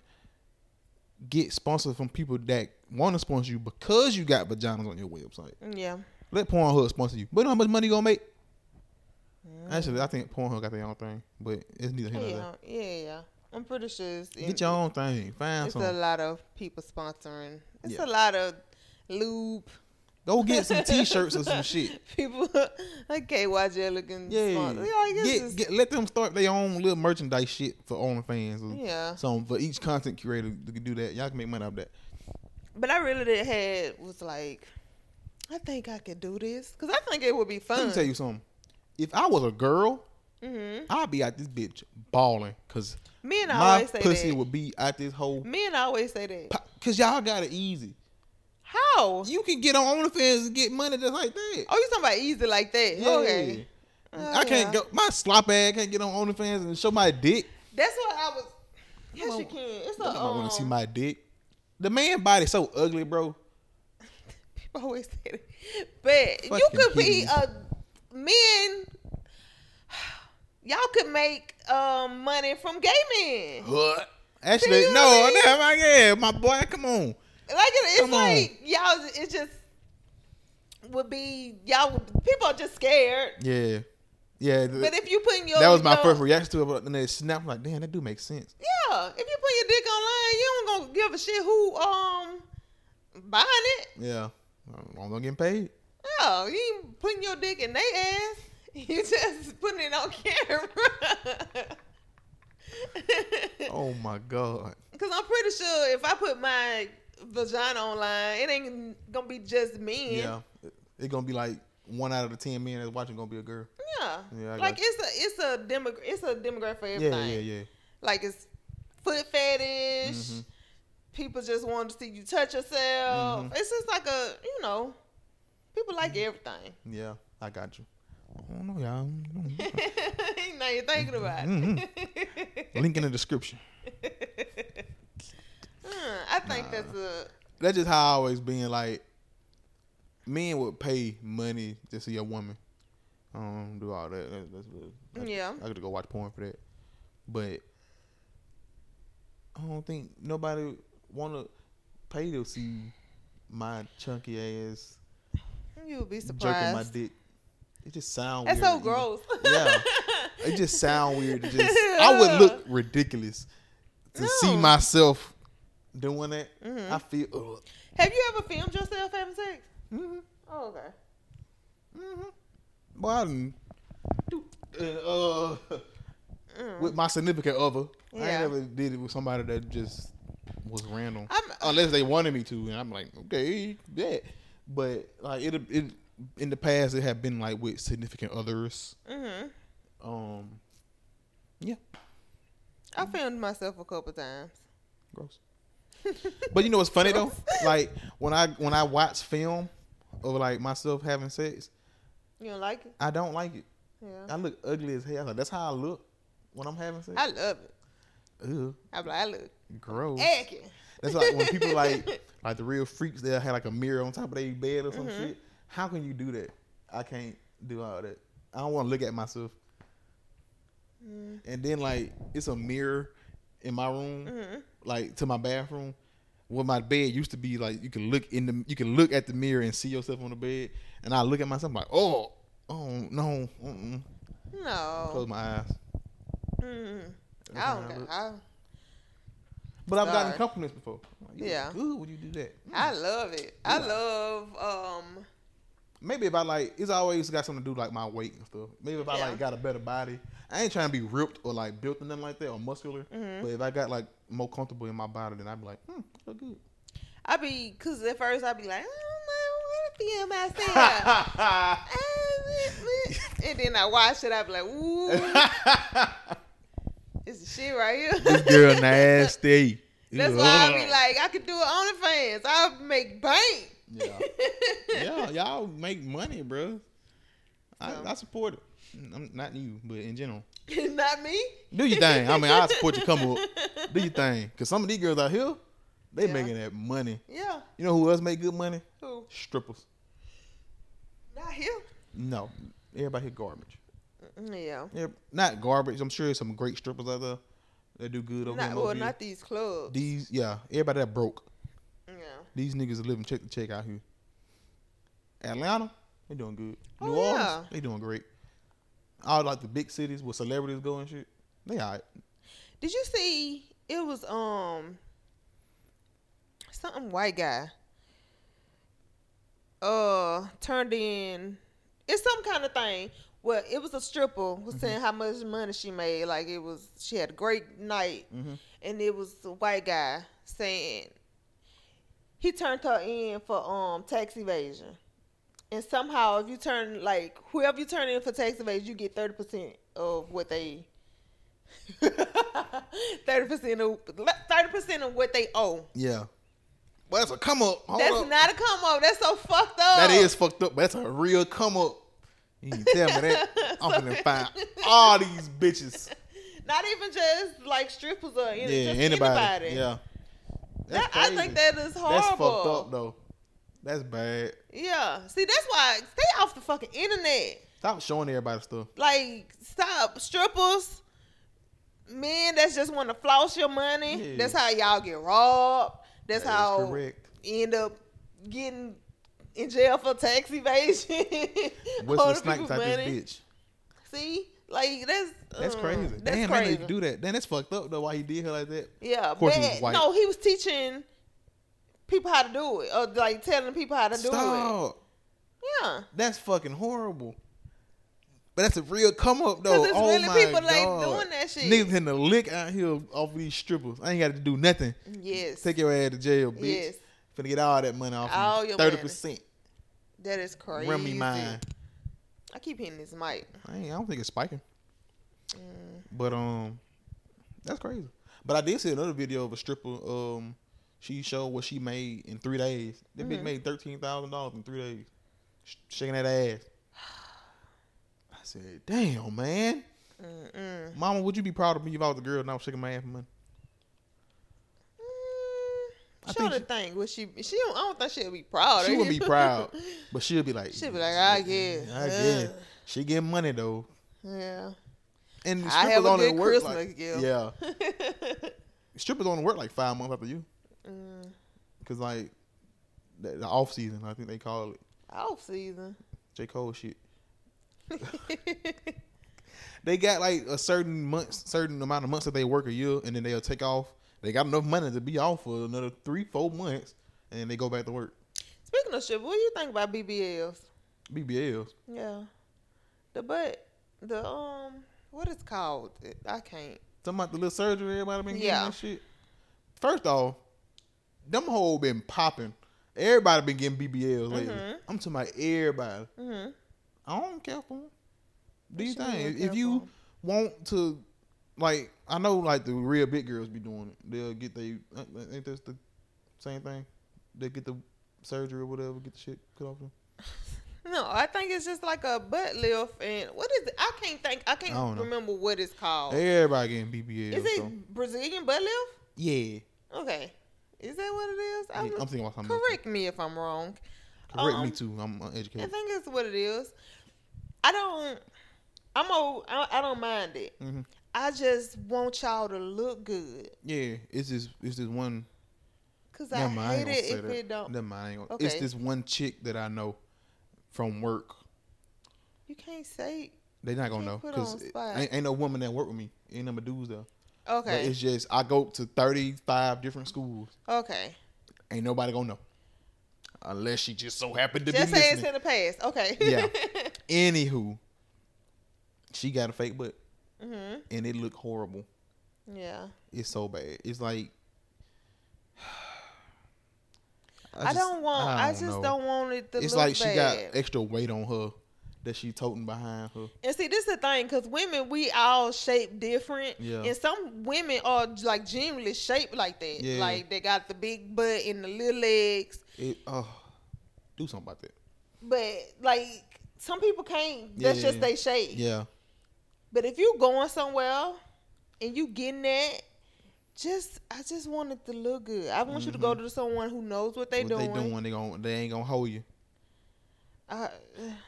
Get sponsored from people that want to sponsor you because you got vaginas on your website. Yeah, Let Pornhub sponsor you. But how much money you gonna make? Actually, I think Pornhub got their own thing, but it's neither here nor there. yeah, yeah. I'm pretty sure it's Get your own thing. Find It's a lot of people sponsoring. It's Yeah. a lot of lube. Go get some T-shirts or some shit. People, like KYJ looking. Yeah, sponsor. Yeah, get, get let them start their own little merchandise shit for OnlyFans. Or yeah. So for each content creator to do that, y'all can make money off that. But I really did had was like, I think I could do this because I think it would be fun. Let me tell you something. If I was a girl, hmm I'd be out this bitch balling because Me and I my always say pussy that. would be out this whole. Me and I always say that. Cause y'all got it easy. How? You can get on OnlyFans and get money just like that. Oh, you talking about easy like that? Yeah. Okay. Oh, I can't yeah. go. My slop ass can't get on OnlyFans and show my dick. That's what I was. Yes, you can. It's a. Um, want to see my dick. The man body so ugly, bro. people always say that, but you could be a men. Y'all could make um money from gay men. What? Actually, no, I mean? damn, yeah, my boy, come on. Like it, it's Come on. like y'all. It just would be y'all. People are just scared. Yeah, yeah. th- But if you put in your that was my your- first reaction to it, but then they snapped like, damn, that do make sense. Yeah, if you put your dick online, you don't gonna give a shit who um buying it. Yeah, I'm not getting paid. Yeah, you ain't putting your dick in their ass. You just putting it on camera. Oh my god. Cause I'm pretty sure if I put my vagina online, it ain't gonna be just men. Yeah, it's gonna be like one out of the ten men that's watching gonna be a girl. Yeah. Yeah, like it's a it's a demo it's a demographic for Yeah, everything. yeah, yeah. Like it's foot fetish. Mhm. People just want to see you touch yourself. Mhm. It's just like a you know, people like everything. Yeah, I got you. I don't know, y'all. now you're thinking about it. Link in the description. I think that's a That's just how I always been. Like, men would pay money to see a woman. Don't do all that. That's, that's, that's, Yeah. I gotta go watch porn for that. But I don't think nobody wanna pay to see my chunky ass you would be jerking my dick. It just sound That's weird. so gross. Yeah. It just sound weird. To just I would look ridiculous to see myself doing that. Mhm. I feel. Ugh. Have you ever filmed yourself having sex? Mm-hmm. Oh, okay. Mm-hmm. Well, I do, uh, Mm. with my significant other. I Yeah. ain't never did it with somebody that just was random. I'm- Unless they wanted me to, and I'm like, okay, yeah. But like it, it in the past, it had been like with significant others. hmm Um, yeah, I filmed myself a couple times. gross. But you know what's funny though? Like when I when I watch film of like myself having sex, You don't like it? I don't like it. Yeah. I look ugly as hell. Like, that's how I look when I'm having sex. I love it. Ugh, I'm like, I look gross. acting. That's like when people like like the real freaks they'll have like a mirror on top of their bed or some Mm-hmm. shit. How can you do that? I can't do all that. I don't want to look at myself. Mm. And then like it's a mirror in my room, hmm like to my bathroom. Where my bed used to be like you can look in the you can look at the mirror and see yourself on the bed. And I look at myself like, oh, oh no, mm-mm. close my eyes. Mm. I don't. I, But I've gotten compliments before. Like, Yeah. Good when you do that. I love it. I love um Maybe if I like, it's always got something to do with, like my weight and stuff. Maybe if I Yeah. like got a better body, I ain't trying to be ripped or like built or nothing like that or muscular. Mhm. But if I got like more comfortable in my body, then I'd be like, hmm, I look good. I be cause at first I'd be like, I don't know, I want to feel myself. and then I watch it, I be like, ooh, it's the shit right here. this girl nasty. That's why I be like, I could do it OnlyFans. I'll make bank. Yeah, yeah, y'all make money, bro. I, So. I support it. I'm not you, but in general, Not me. do your thing. I mean, I support you. Come up, do your thing. Cause some of these girls out here, they Yeah. making that money. Yeah. You know who else make good money? Who? Strippers. Not here. No, everybody here garbage. Yeah. Yeah, not garbage. I'm sure there's some great strippers out there that do good over Not, well, not these clubs. These, yeah, everybody that broke. These niggas are living check to check out here. Atlanta, they doing good. Oh, New Orleans, yeah. they doing great. All like the big cities where celebrities go and shit, they alright. Did you see? It was um something white guy. Uh, turned in. It's some kind of thing. Well, it was a stripper was saying how much money she made. Like it was, she had a great night, Mhm. and it was a white guy saying he turned her in for um tax evasion. And somehow, if you turn like whoever you turn in for tax evasion, you get thirty percent of what they thirty percent of thirty percent of what they owe. Yeah, but that's a come up. Hold That's up. not a come up. That's so fucked up. That is fucked up. But that's a real come up. You can tell me that. I'm gonna find all these bitches. not even just like strippers or any, Yeah, just anybody. anybody. Yeah. That, I think that is horrible. That's fucked up though. That's bad. Yeah. See, that's why stay off the fucking internet. Stop showing everybody stuff. Like, stop strippers. Men that's just want to floss your money. Yeah. That's how y'all get robbed. That's That how correct. end up getting in jail for tax evasion. What's the snipes out this bitch? See, Like that's That's uh, crazy. That's Damn, crazy. they do that. Then that's fucked up though. Why he did her like that? Yeah, Of course he but was white. no, he was teaching people how to do it, or like telling people how to do it. Yeah, That's fucking horrible. But that's a real come up though. because it's oh really my people God. like doing that shit. Niggas hitting the lick out here off of these strippers. I ain't got to do nothing. yes, Take your ass to jail, bitch. yes, Finna get all that money off All you. your Thirty percent. that is crazy. Me mine. I keep hitting this mic. I, ain't, I don't think it's spiking. Mm. But um, that's crazy. But I did see another video of a stripper. Um, she showed what she made in three days. That bitch Mhm. made thirteen thousand dollars in three days, Sh- shaking that ass. I said, "Damn, man, Mm-mm. Mama, would you be proud of me if I was a girl and I was shaking my ass for money?" I think Show the she- thing. Would she? She don't. I don't think she'll be proud. She of wouldn't be proud, but she'll be like, She'll be like, I guess. I guess she getting money though." Yeah. And I have a only good work Christmas like, gift. yeah, strippers only work like five months after you, mm, cause like the, the off season, I think they call it off season. J Cole shit. They got like a certain months, certain amount of months that they work a year, and then they'll take off. They got enough money to be off for another three, four months, and they go back to work. Speaking of shit, what do you think about BBLs? BBLs. Yeah. The butt, the um, what is called? I can't. Talking about the little surgery everybody been getting Yeah. and shit. First off, them whole been popping. Everybody been getting BBLs lately. Mhm. I'm talking about everybody. hmm I don't care for them. Do you What you mean think if you want to, like, I know like the real big girls be doing it. They'll get they ain't this the same thing. They get the surgery or whatever, get the shit cut off them. No, I think it's just like a butt lift, and what is it? I can't think. I can't I remember what it's called. Everybody getting BBLs. is it so. Brazilian butt lift? Yeah. Okay. Is that what it is? Yeah, I'm, I'm thinking about something. correct me if I'm wrong. Correct me Um, too. I'm educated. I think it's what it is. I don't. I'm old. I, I don't mind it. hmm I just want y'all to look good. Yeah, it's just it's just one. Cause I mind, hate it if that. it don't. Never mind, gonna. It's Okay. this one chick that I know from work. You can't say. They not gonna know because ain't, ain't no woman that work with me. Ain't number dudes though. But Okay. it's just I go to thirty five different schools. Okay. Ain't nobody gonna know unless she just so happened to Just be say it's listening. in the past. Okay. Yeah. Anywho, she got a fake butt mhm. and it looked horrible. Yeah. It's so bad. It's like I, don't want. I, just know. don't want it to It's look like she got extra weight on her that she toting behind her. And see, this is the thing, because women, we all shape different. Yeah. And some women are like generally shaped like that. Yeah. Like they got the big butt and the little legs. It oh, do something about that. But like some people can't. That's Yeah. just they shape. Yeah, But if you going somewhere and you getting that, just I just want it to look good. I want you to go to someone who knows what they Mm-hmm. what doing. they doing? They gon' they ain't gonna hold you. I,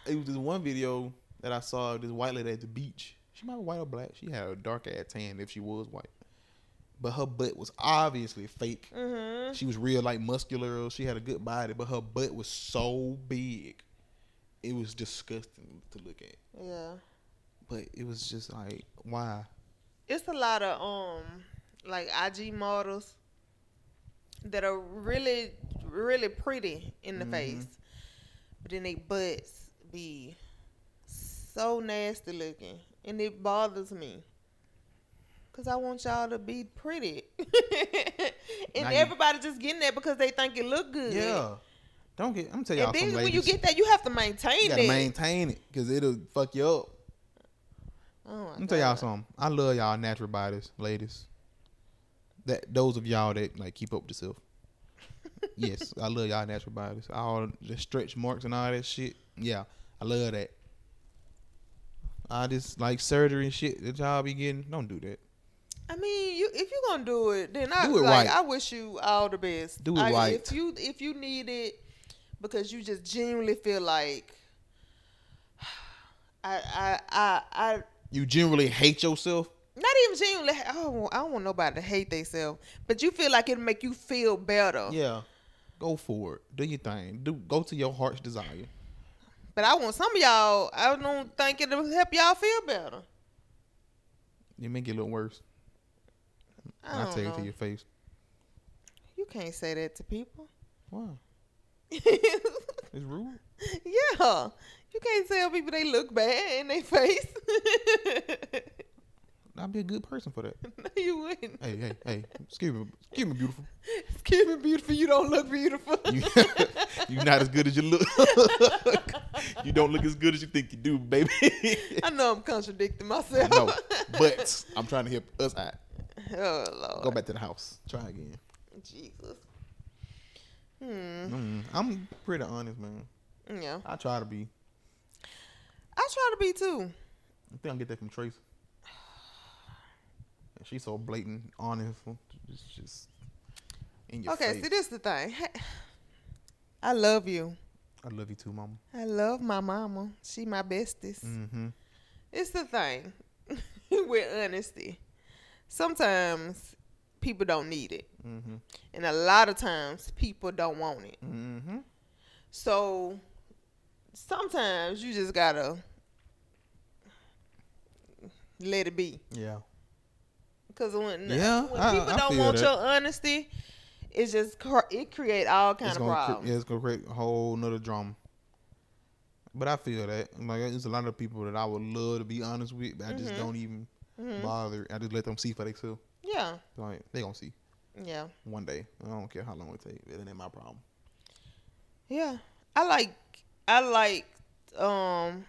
It was this one video that I saw of this white lady at the beach. She might be white or black. She had a dark ass tan if she was white, but her butt was obviously fake. mhm. She was real like muscular. She had a good body, but her butt was so big, it was disgusting to look at. Yeah. But it was just like, why? it's a lot of um like IG models that are really really pretty in the Mhm. face, but then they butts be so nasty looking, and it bothers me. Cause I want y'all to be pretty, and Now you- everybody just getting that because they think it look good. Yeah, don't get. I'm gonna y'all And then when ladies. you get that, you have to maintain you gotta it. maintain it because it'll fuck you up. Oh Let me tell y'all something. I love y'all natural bodies, ladies. That those of y'all that like keep up with yourself. yes, I love y'all natural bodies. All the stretch marks and all that shit. Yeah, I love that. I just like surgery and shit that y'all be getting. Don't do that. I mean, you if you're gonna do it, then I Do it like right. I wish you all the best. Do it I, right. If you if you need it because you just genuinely feel like I I I I You generally hate yourself. not even genuinely. I don't, want- I don't want nobody to hate themselves, but you feel like it'll make you feel better. Yeah, go for it. Do your thing. Do go to your heart's desire. But I want some of y'all. I don't think it'll help y'all feel better. You make it a little worse. I I take know. it to your face. You can't say that to people. Why? yeah, It's rude. You can't tell people they look bad in their face. I'd be a good person for that. no, you wouldn't. Hey, hey, hey. Excuse me, excuse me, beautiful. Excuse me, beautiful. You don't look beautiful. You, you're not as good as you look. you don't look as good as you think you do, baby. I know I'm contradicting myself. no, but I'm trying to help us out. oh Lord. Go back to the house. Try again. Jesus. Hmm. Mm, I'm pretty honest, man. Yeah. I try to be. I try to be too. I think I get that from Tracy. And she's so blatant, honest. It's just in your Okay, face. see this the thing. I love you. I love you too, mama. I love my mama. She my bestest. Mm-hmm. It's the thing with honesty. Sometimes people don't need it, Mm-hmm. and a lot of times people don't want it. Mm-hmm. So sometimes you just gotta let it be. Yeah. Cause when Yeah, when I- people I don't want that. your honesty, it's just it create all kind It's of gonna, cre- problems. yeah, it's gonna create a whole nother drama. But I feel that like there's a lot of people that I would love to be honest with, but I just Mhm. don't even Mhm. bother. I just let them see for themselves. Yeah, Like they gonna see yeah, one day. I don't care how long it take. It ain't my problem. yeah. I like I like um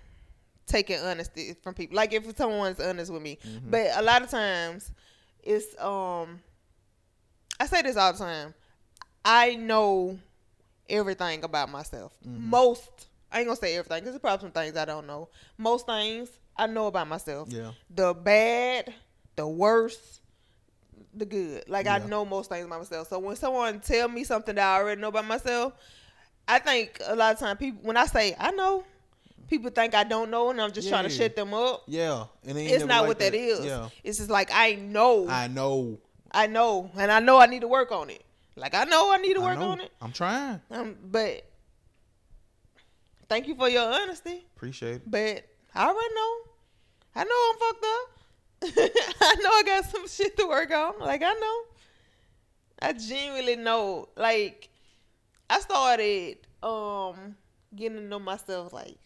taking honesty from people. Like if someone's honest with me, Mhm. but a lot of times it's um I say this all the time. I know everything about myself. Mhm. Most I ain't gonna say everything because there's probably some things I don't know. Most things I know about myself. Yeah. the bad, the worst, the good. Like I know most things about myself. So when someone tell me something that I already know about myself, I think a lot of time people when I say I know, people think I don't know and I'm just trying to shut them up. Yeah. And It's not like what that is. Yeah. It's just like I know, I, know. I know. know, and I know I need to work on it. Like I know I need to work on it. I'm trying. Um, but thank you for your honesty. Appreciate it. But I already know. I know I'm fucked up. I know I got some shit to work on. Like I know. I genuinely know. Like I started um getting to know myself like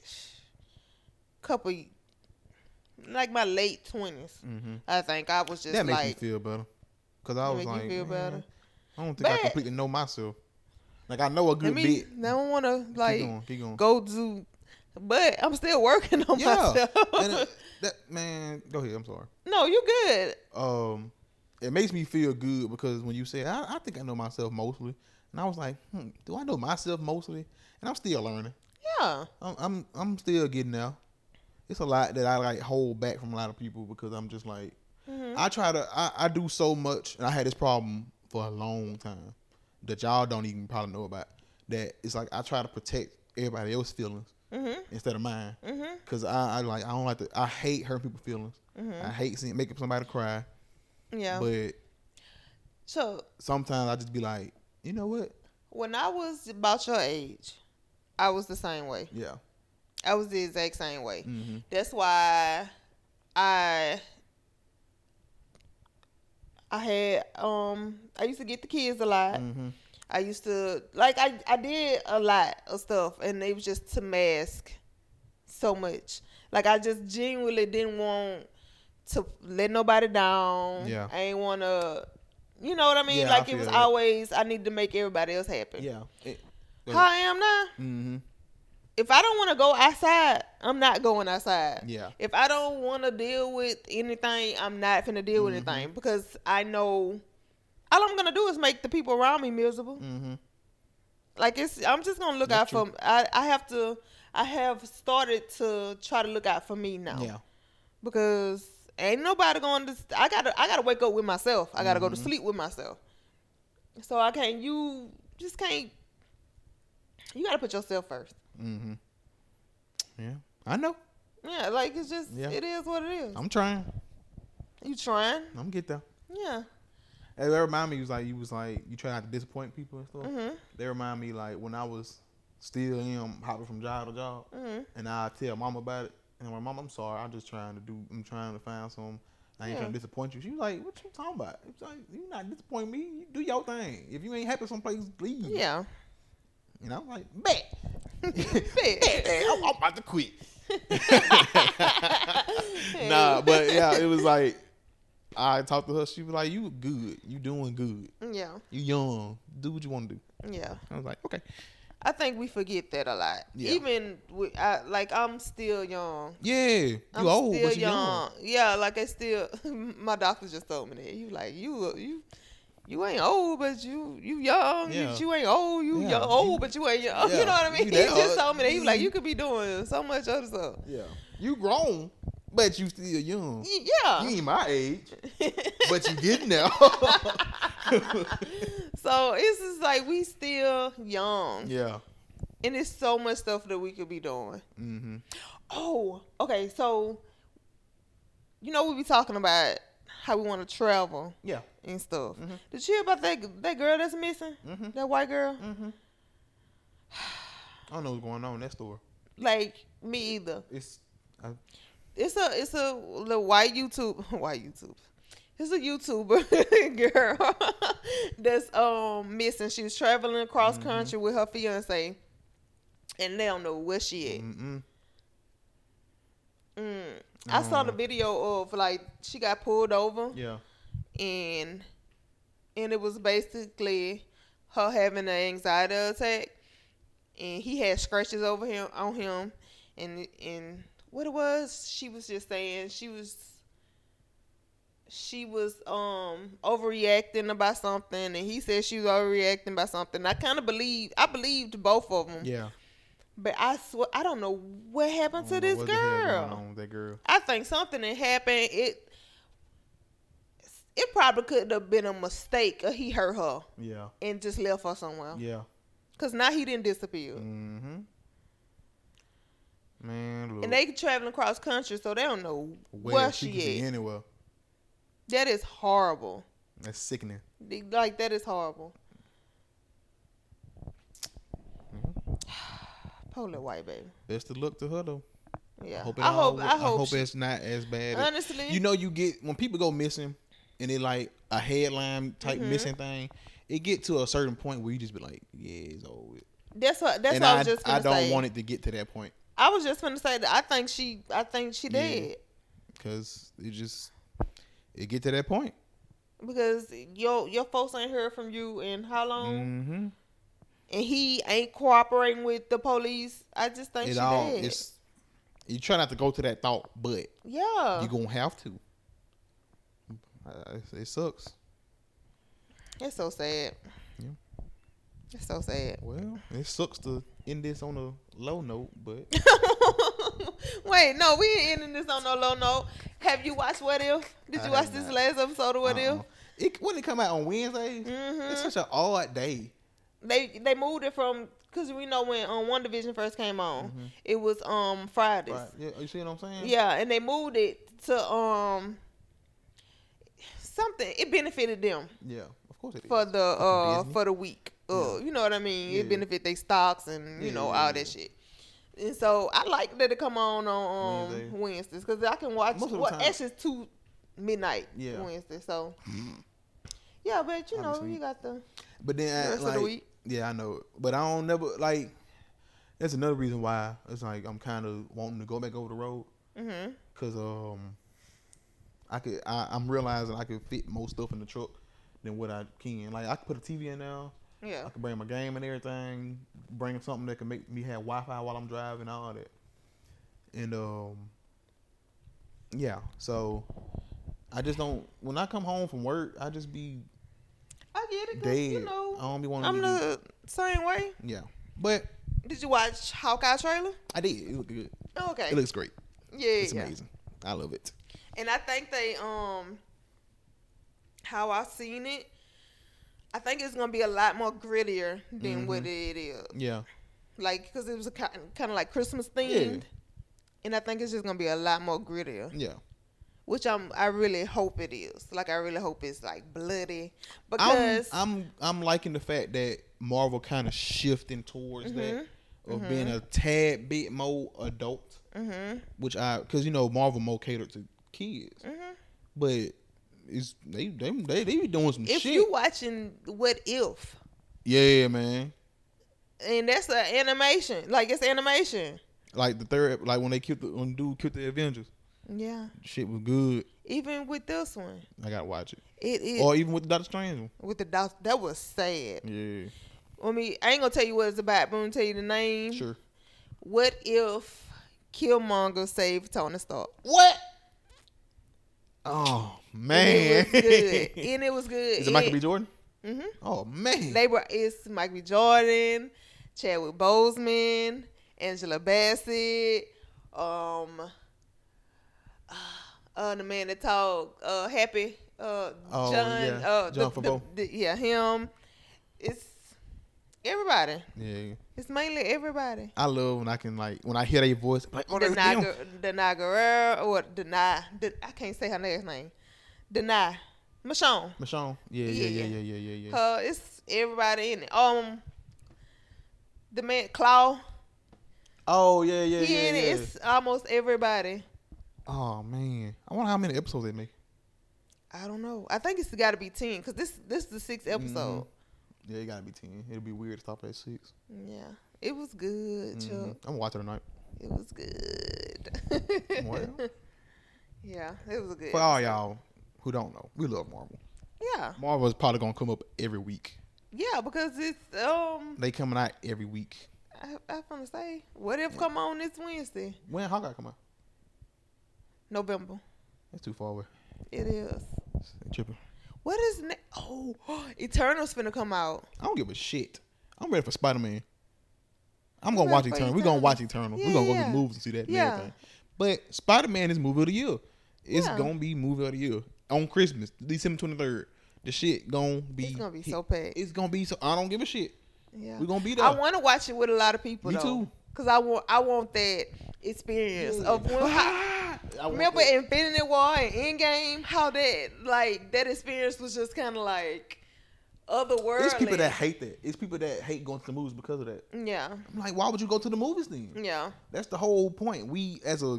couple like my late twenties. Mm-hmm. I think I was just That makes me feel better. Cause I was like, feel better? I don't think I completely know myself. Like I know a good me bit. I don't wanna like keep going. Keep going. go to but I'm still working on Yeah. myself. and it, that man, go ahead. I'm sorry. no, you're good. Um, it makes me feel good because when you say, I, I think I know myself mostly, and I was like, hmm, do I know myself mostly? And I'm still learning. Yeah. I'm I'm, I'm still getting there. It's a lot that I like hold back from a lot of people because I'm just like, Mhm. I try to, I, I do so much, and I had this problem for a long time that y'all don't even probably know about. That it's like I try to protect everybody else's feelings Mhm. instead of mine. Mhm. Cause I, I like I don't like to I hate hurting people's feelings. Mhm. I hate seeing making somebody cry. Yeah. But so sometimes I just be like, you know what? when I was about your age, I was the same way. Yeah. I was the exact same way. Mm-hmm. That's why I I had um I used to get the kids a lot. Mm-hmm. I used to like I I did a lot of stuff and it was just to mask so much. Like I just genuinely didn't want to let nobody down. Yeah. I ain't want to you know what I mean? Yeah, I like it was that. always I need to make everybody else happy. Yeah. It, How I am now. mm-hmm. If I don't want to go outside, I'm not going outside. Yeah. If I don't want to deal with anything, I'm not finna deal with Mhm. anything because I know all I'm gonna do is make the people around me miserable. Mm-hmm. Like it's, I'm just gonna look That's out for. I, I have to. I have started to try to look out for me now Yeah. because ain't nobody going to. I gotta. I gotta wake up with myself. I gotta go to Mhm. sleep with myself. So I can't. You just can't. You gotta put yourself first. Mm-hmm. Yeah. I know. Yeah, like it's just. Yeah. It is what it is. I'm trying. you trying? I'm gonna get there. Yeah. Hey, that remind me you was like you was like you try not to disappoint people and stuff. Mhm. They remind me like when I was still in hopping from job to job Mhm. and I tell mom about it and like, Mom, I'm sorry, I'm just trying to do I'm trying to find some I ain't Yeah. trying to disappoint you. She was like, "What you talking about?" It's like, "You not disappoint me. You do your thing. If you ain't happy someplace, leave." Yeah. And I'm like, "Bet, Bet. bet, bet. I'm, I'm about to quit." nah, but yeah, it was like I talked to her. She was like, "You good. You doing good. Yeah. You young. Do what you want to do." Yeah. I was like, "Okay." I think we forget that a lot. Yeah. Even with, I, like I'm still young. Yeah, you I'm old, still but you young. Yeah, like I still. my doctor just told me that. You like you you. You ain't old, but you you young. You, Yeah. you ain't old. You Yeah, young, old, but you ain't young. yeah, You know what I mean? you He just old. told me that. He was like, You- you could be doing so much other stuff. Yeah, you grown, but you still young. Yeah. You ain't my age, but you getting there. so it's just like we still young, yeah. and there's so much stuff that we could be doing. Mm-hmm. Oh, okay. So, you know, we be talking about how we want to travel Yeah. and stuff. Mhm. Did you hear about that that girl that's missing? Mm-hmm. That white girl? Mm-hmm. I don't know what's going on in that store. Like me either. It's It's a it's a little white YouTube white YouTube. It's a YouTuber girl that's um missing. She was traveling across Mhm. country with her fiance, and they don't know where she at. mm-mm. Mm. I saw the Mm. video of like she got pulled over. yeah. and and it was basically her having an anxiety attack and he had scratches over him on him and and what it was she was just saying she was she was um overreacting about something and he said she was overreacting about something i kind of believe i believed both of them Yeah. but i swear i don't know what happened to this what the hell going girl that girl. I think something had happened. It it probably could have been a mistake. Or he hurt her Yeah. and just left her somewhere. Yeah. Cause now he didn't disappear. Mm-hmm. Man, look. And they traveling across country, so they don't know where, where, she, she, at. anywhere. That is horrible. That's sickening. Like that is horrible. Mhm. Poor little white baby. Best of luck to her though. Yeah. I hope. It I all- hope. I hope. she- it's not as bad. as- honestly, you know, you get when people go missing, and it like a headline type Mhm. missing thing. It get to a certain point where you just be like, yeah, it's over. that's what. That's and what I I, was just I don't say. want it to get to that point I was just gonna say that I think she. I think she did because it just it get to that point. because your your folks ain't heard from you in how long? Mm-hmm. and he ain't cooperating with the police, I just think It she all dead. it's you try not to go to that thought, but yeah, you gonna have to. It sucks. it's so sad. Yeah. It's so sad. Well, it sucks to end this on a low note, but Wait, no, we ain't ending this on no low note. Have you watched What If? Did I you watch this not. last episode of What uh-uh. it when it come out on Wednesdays, If? hmm it's such an odd day. They they moved it from because we know when um, WandaVision first came on, Mhm. it was um Fridays. Right? Yeah, you see what I'm saying? Yeah, and they moved it to um something. It benefited them. Yeah, of course it is. for the uh Disney. for the week. Uh, Yeah. you know what I mean? Yeah. It benefit their stocks and you Yeah, know all that shit. And so I like that it come on on um, Wednesday. Wednesdays because I can watch. Most Well, actually, it's two midnight Yeah. Wednesday. So yeah, but you know Obviously. you got the But then, I, rest like, of the week. yeah, I know. But I don't never like. That's another reason why it's like I'm kind of wanting to go back over the road hmm because um, I could I, I'm realizing I could fit more stuff in the truck than what I can. Like I could put a TV in now. Yeah. I can bring my game and everything. Bring something that can make me have Wi-Fi while I'm driving, all that. And um, yeah. So I just don't. When I come home from work, I just be I get it. dead. You I don't be wanting I'm to. do- the same way. yeah, but Did you watch Hawkeye trailer? I did. It looked good. Okay. It looks great. yeah, It's yeah. amazing. I love it. And I think they um how I seen it, I think it's gonna be a lot more grittier than what Mm-hmm. it is. Yeah. Like because it was a kind of like Christmas themed, and I think it's just gonna be a lot more grittier. Yeah. Which I'm I really hope it is. Like I really hope it's like bloody I'm, because I'm I'm liking the fact that Marvel kind of shifting towards that Mhm. of being a tad bit more adult, mhm which I because you know Marvel more catered to kids, mhm but it's they they they, they be doing some If shit. you watching What If, yeah, man. and that's an animation, like it's animation. Like the third, like when they killed the when dude killed the Avengers, Yeah. shit was good. Even with this one, I gotta watch it. it is Or even with the Doctor Strange one. with the doc. That was sad. Yeah, I mean, I ain't gonna tell you what it's about, but I'm gonna tell you the name. sure. What if Killmonger saved Tony Stark? What? Oh man, And it was good. and it was good. Is it Michael B. Jordan? Mm-hmm. Oh man, They were it's Michael B. Jordan, Chadwick Boseman, Angela Bassett, um, uh, the man that talked, uh, Happy, uh, Oh, Jon, yeah. uh, Jon the, the, the- yeah, him. It's everybody. yeah. It's mainly everybody. I love when I can like when I hear their voice. I'm like, oh. Danai, Danai Guerrero, or Danai, Den- I can't say her last name. Danai, Michonne. Michonne. Yeah, yeah, yeah, Yeah. yeah, yeah, yeah, yeah. Uh, it's everybody in it. Um, the man Klaue, Oh yeah, yeah, he yeah, in yeah. it. It's almost everybody. Oh man, I wonder how many episodes they make. I don't know. I think it's got to be ten because this this is the sixth episode. Yeah, it gotta be ten. It'll be weird to stop at six. Yeah, it was good, Mhm. I'm watching tonight. It was good. Well. yeah, it was a good. For all y'all who don't know, we love Marvel. Yeah, Marvel is probably gonna come up every week. yeah, because it's um. They coming out every week. I, I gonna say, what if come on this Wednesday, When Hawkeye come out? November? That's too far away. It is. Tripping. What is ne- oh Eternals finna come out? I don't give a shit. I'm ready for Spider Man. I'm gonna watch Eternal. We're gonna watch Eternal. Yeah, We're gonna go to the movies and see that Yeah. everything. But Spider Man is movie of the year. It's Yeah. gonna be movie of the year on Christmas, December twenty third. The shit gonna be. It's gonna be hit. so packed. It's gonna be so. I don't give a shit. Yeah, we're gonna be there. I want to watch it with a lot of people. Me though, too. Cause I want I want that experience of when. I remember that. Infinity War and Endgame? How that like that experience was just kind of like otherworldly. It's people that hate that. It's people that hate going to the movies because of that. Yeah, I'm like, why would you go to the movies then? yeah, That's the whole point. We as a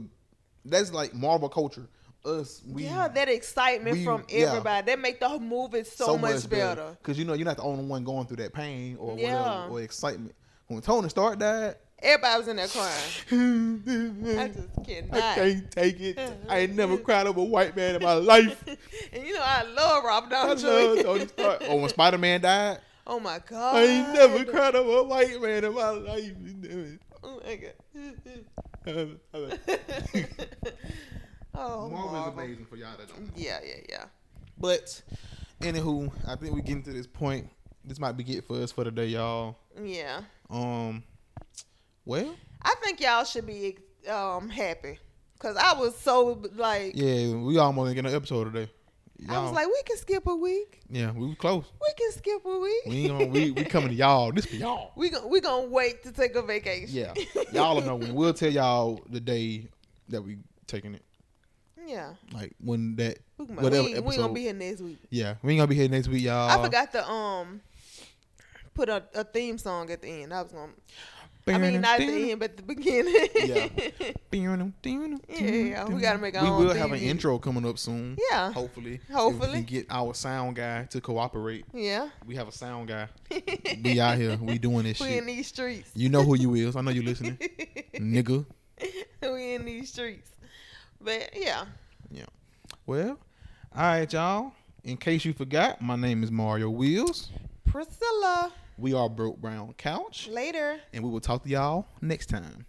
that's like Marvel culture. Us, we yeah. That excitement we- from yeah. everybody that make the whole movie so, much, better. Because you know you're not the only one going through that pain or Yeah. whatever or excitement. When Tony Stark died, Everybody was in there crying. I just cannot. I can't take it. I ain't never cried over a white man in my life. and you know I love I Downey love Jr. Tony Stark. Oh, when Spider Man died, Oh my god. I ain't never cried over a white man in my life. Oh my god. oh, Marvel is amazing for y'all that don't know. Yeah, yeah, yeah. But anywho, I think we getting to this point. This might be it for us for today, y'all. Yeah. Um, well, I think y'all should be um happy. Cause I was so like yeah, we almost getting an episode today. I was like, we can skip a week. yeah, we was close. We can skip a week. We gonna, we we coming to y'all. This for y'all. we gon' we gonna wait to take a vacation. Yeah, y'all know when. We'll tell y'all the day that we taking it. yeah. Like when that We, whatever we, ain't- we episode. gonna be here next week. yeah, we ain't gonna be here next week, y'all. I forgot to um put a, a theme song at the end. I was gonna I mean not at the end but the beginning. Yeah. Yeah, we gotta make our We own will have an intro coming up soon. Yeah. Hopefully. Hopefully. get our sound guy to cooperate. Yeah. We have a sound guy. We out here. We doing this we shit. in these streets. You know who you is. I know you listening. Nigga. we in these streets. But yeah. yeah. Well, all right, y'all. In case you forgot, my name is Mario Wheels. Priscilla. We are Broke Brown Couch. Later. And we will talk to y'all next time.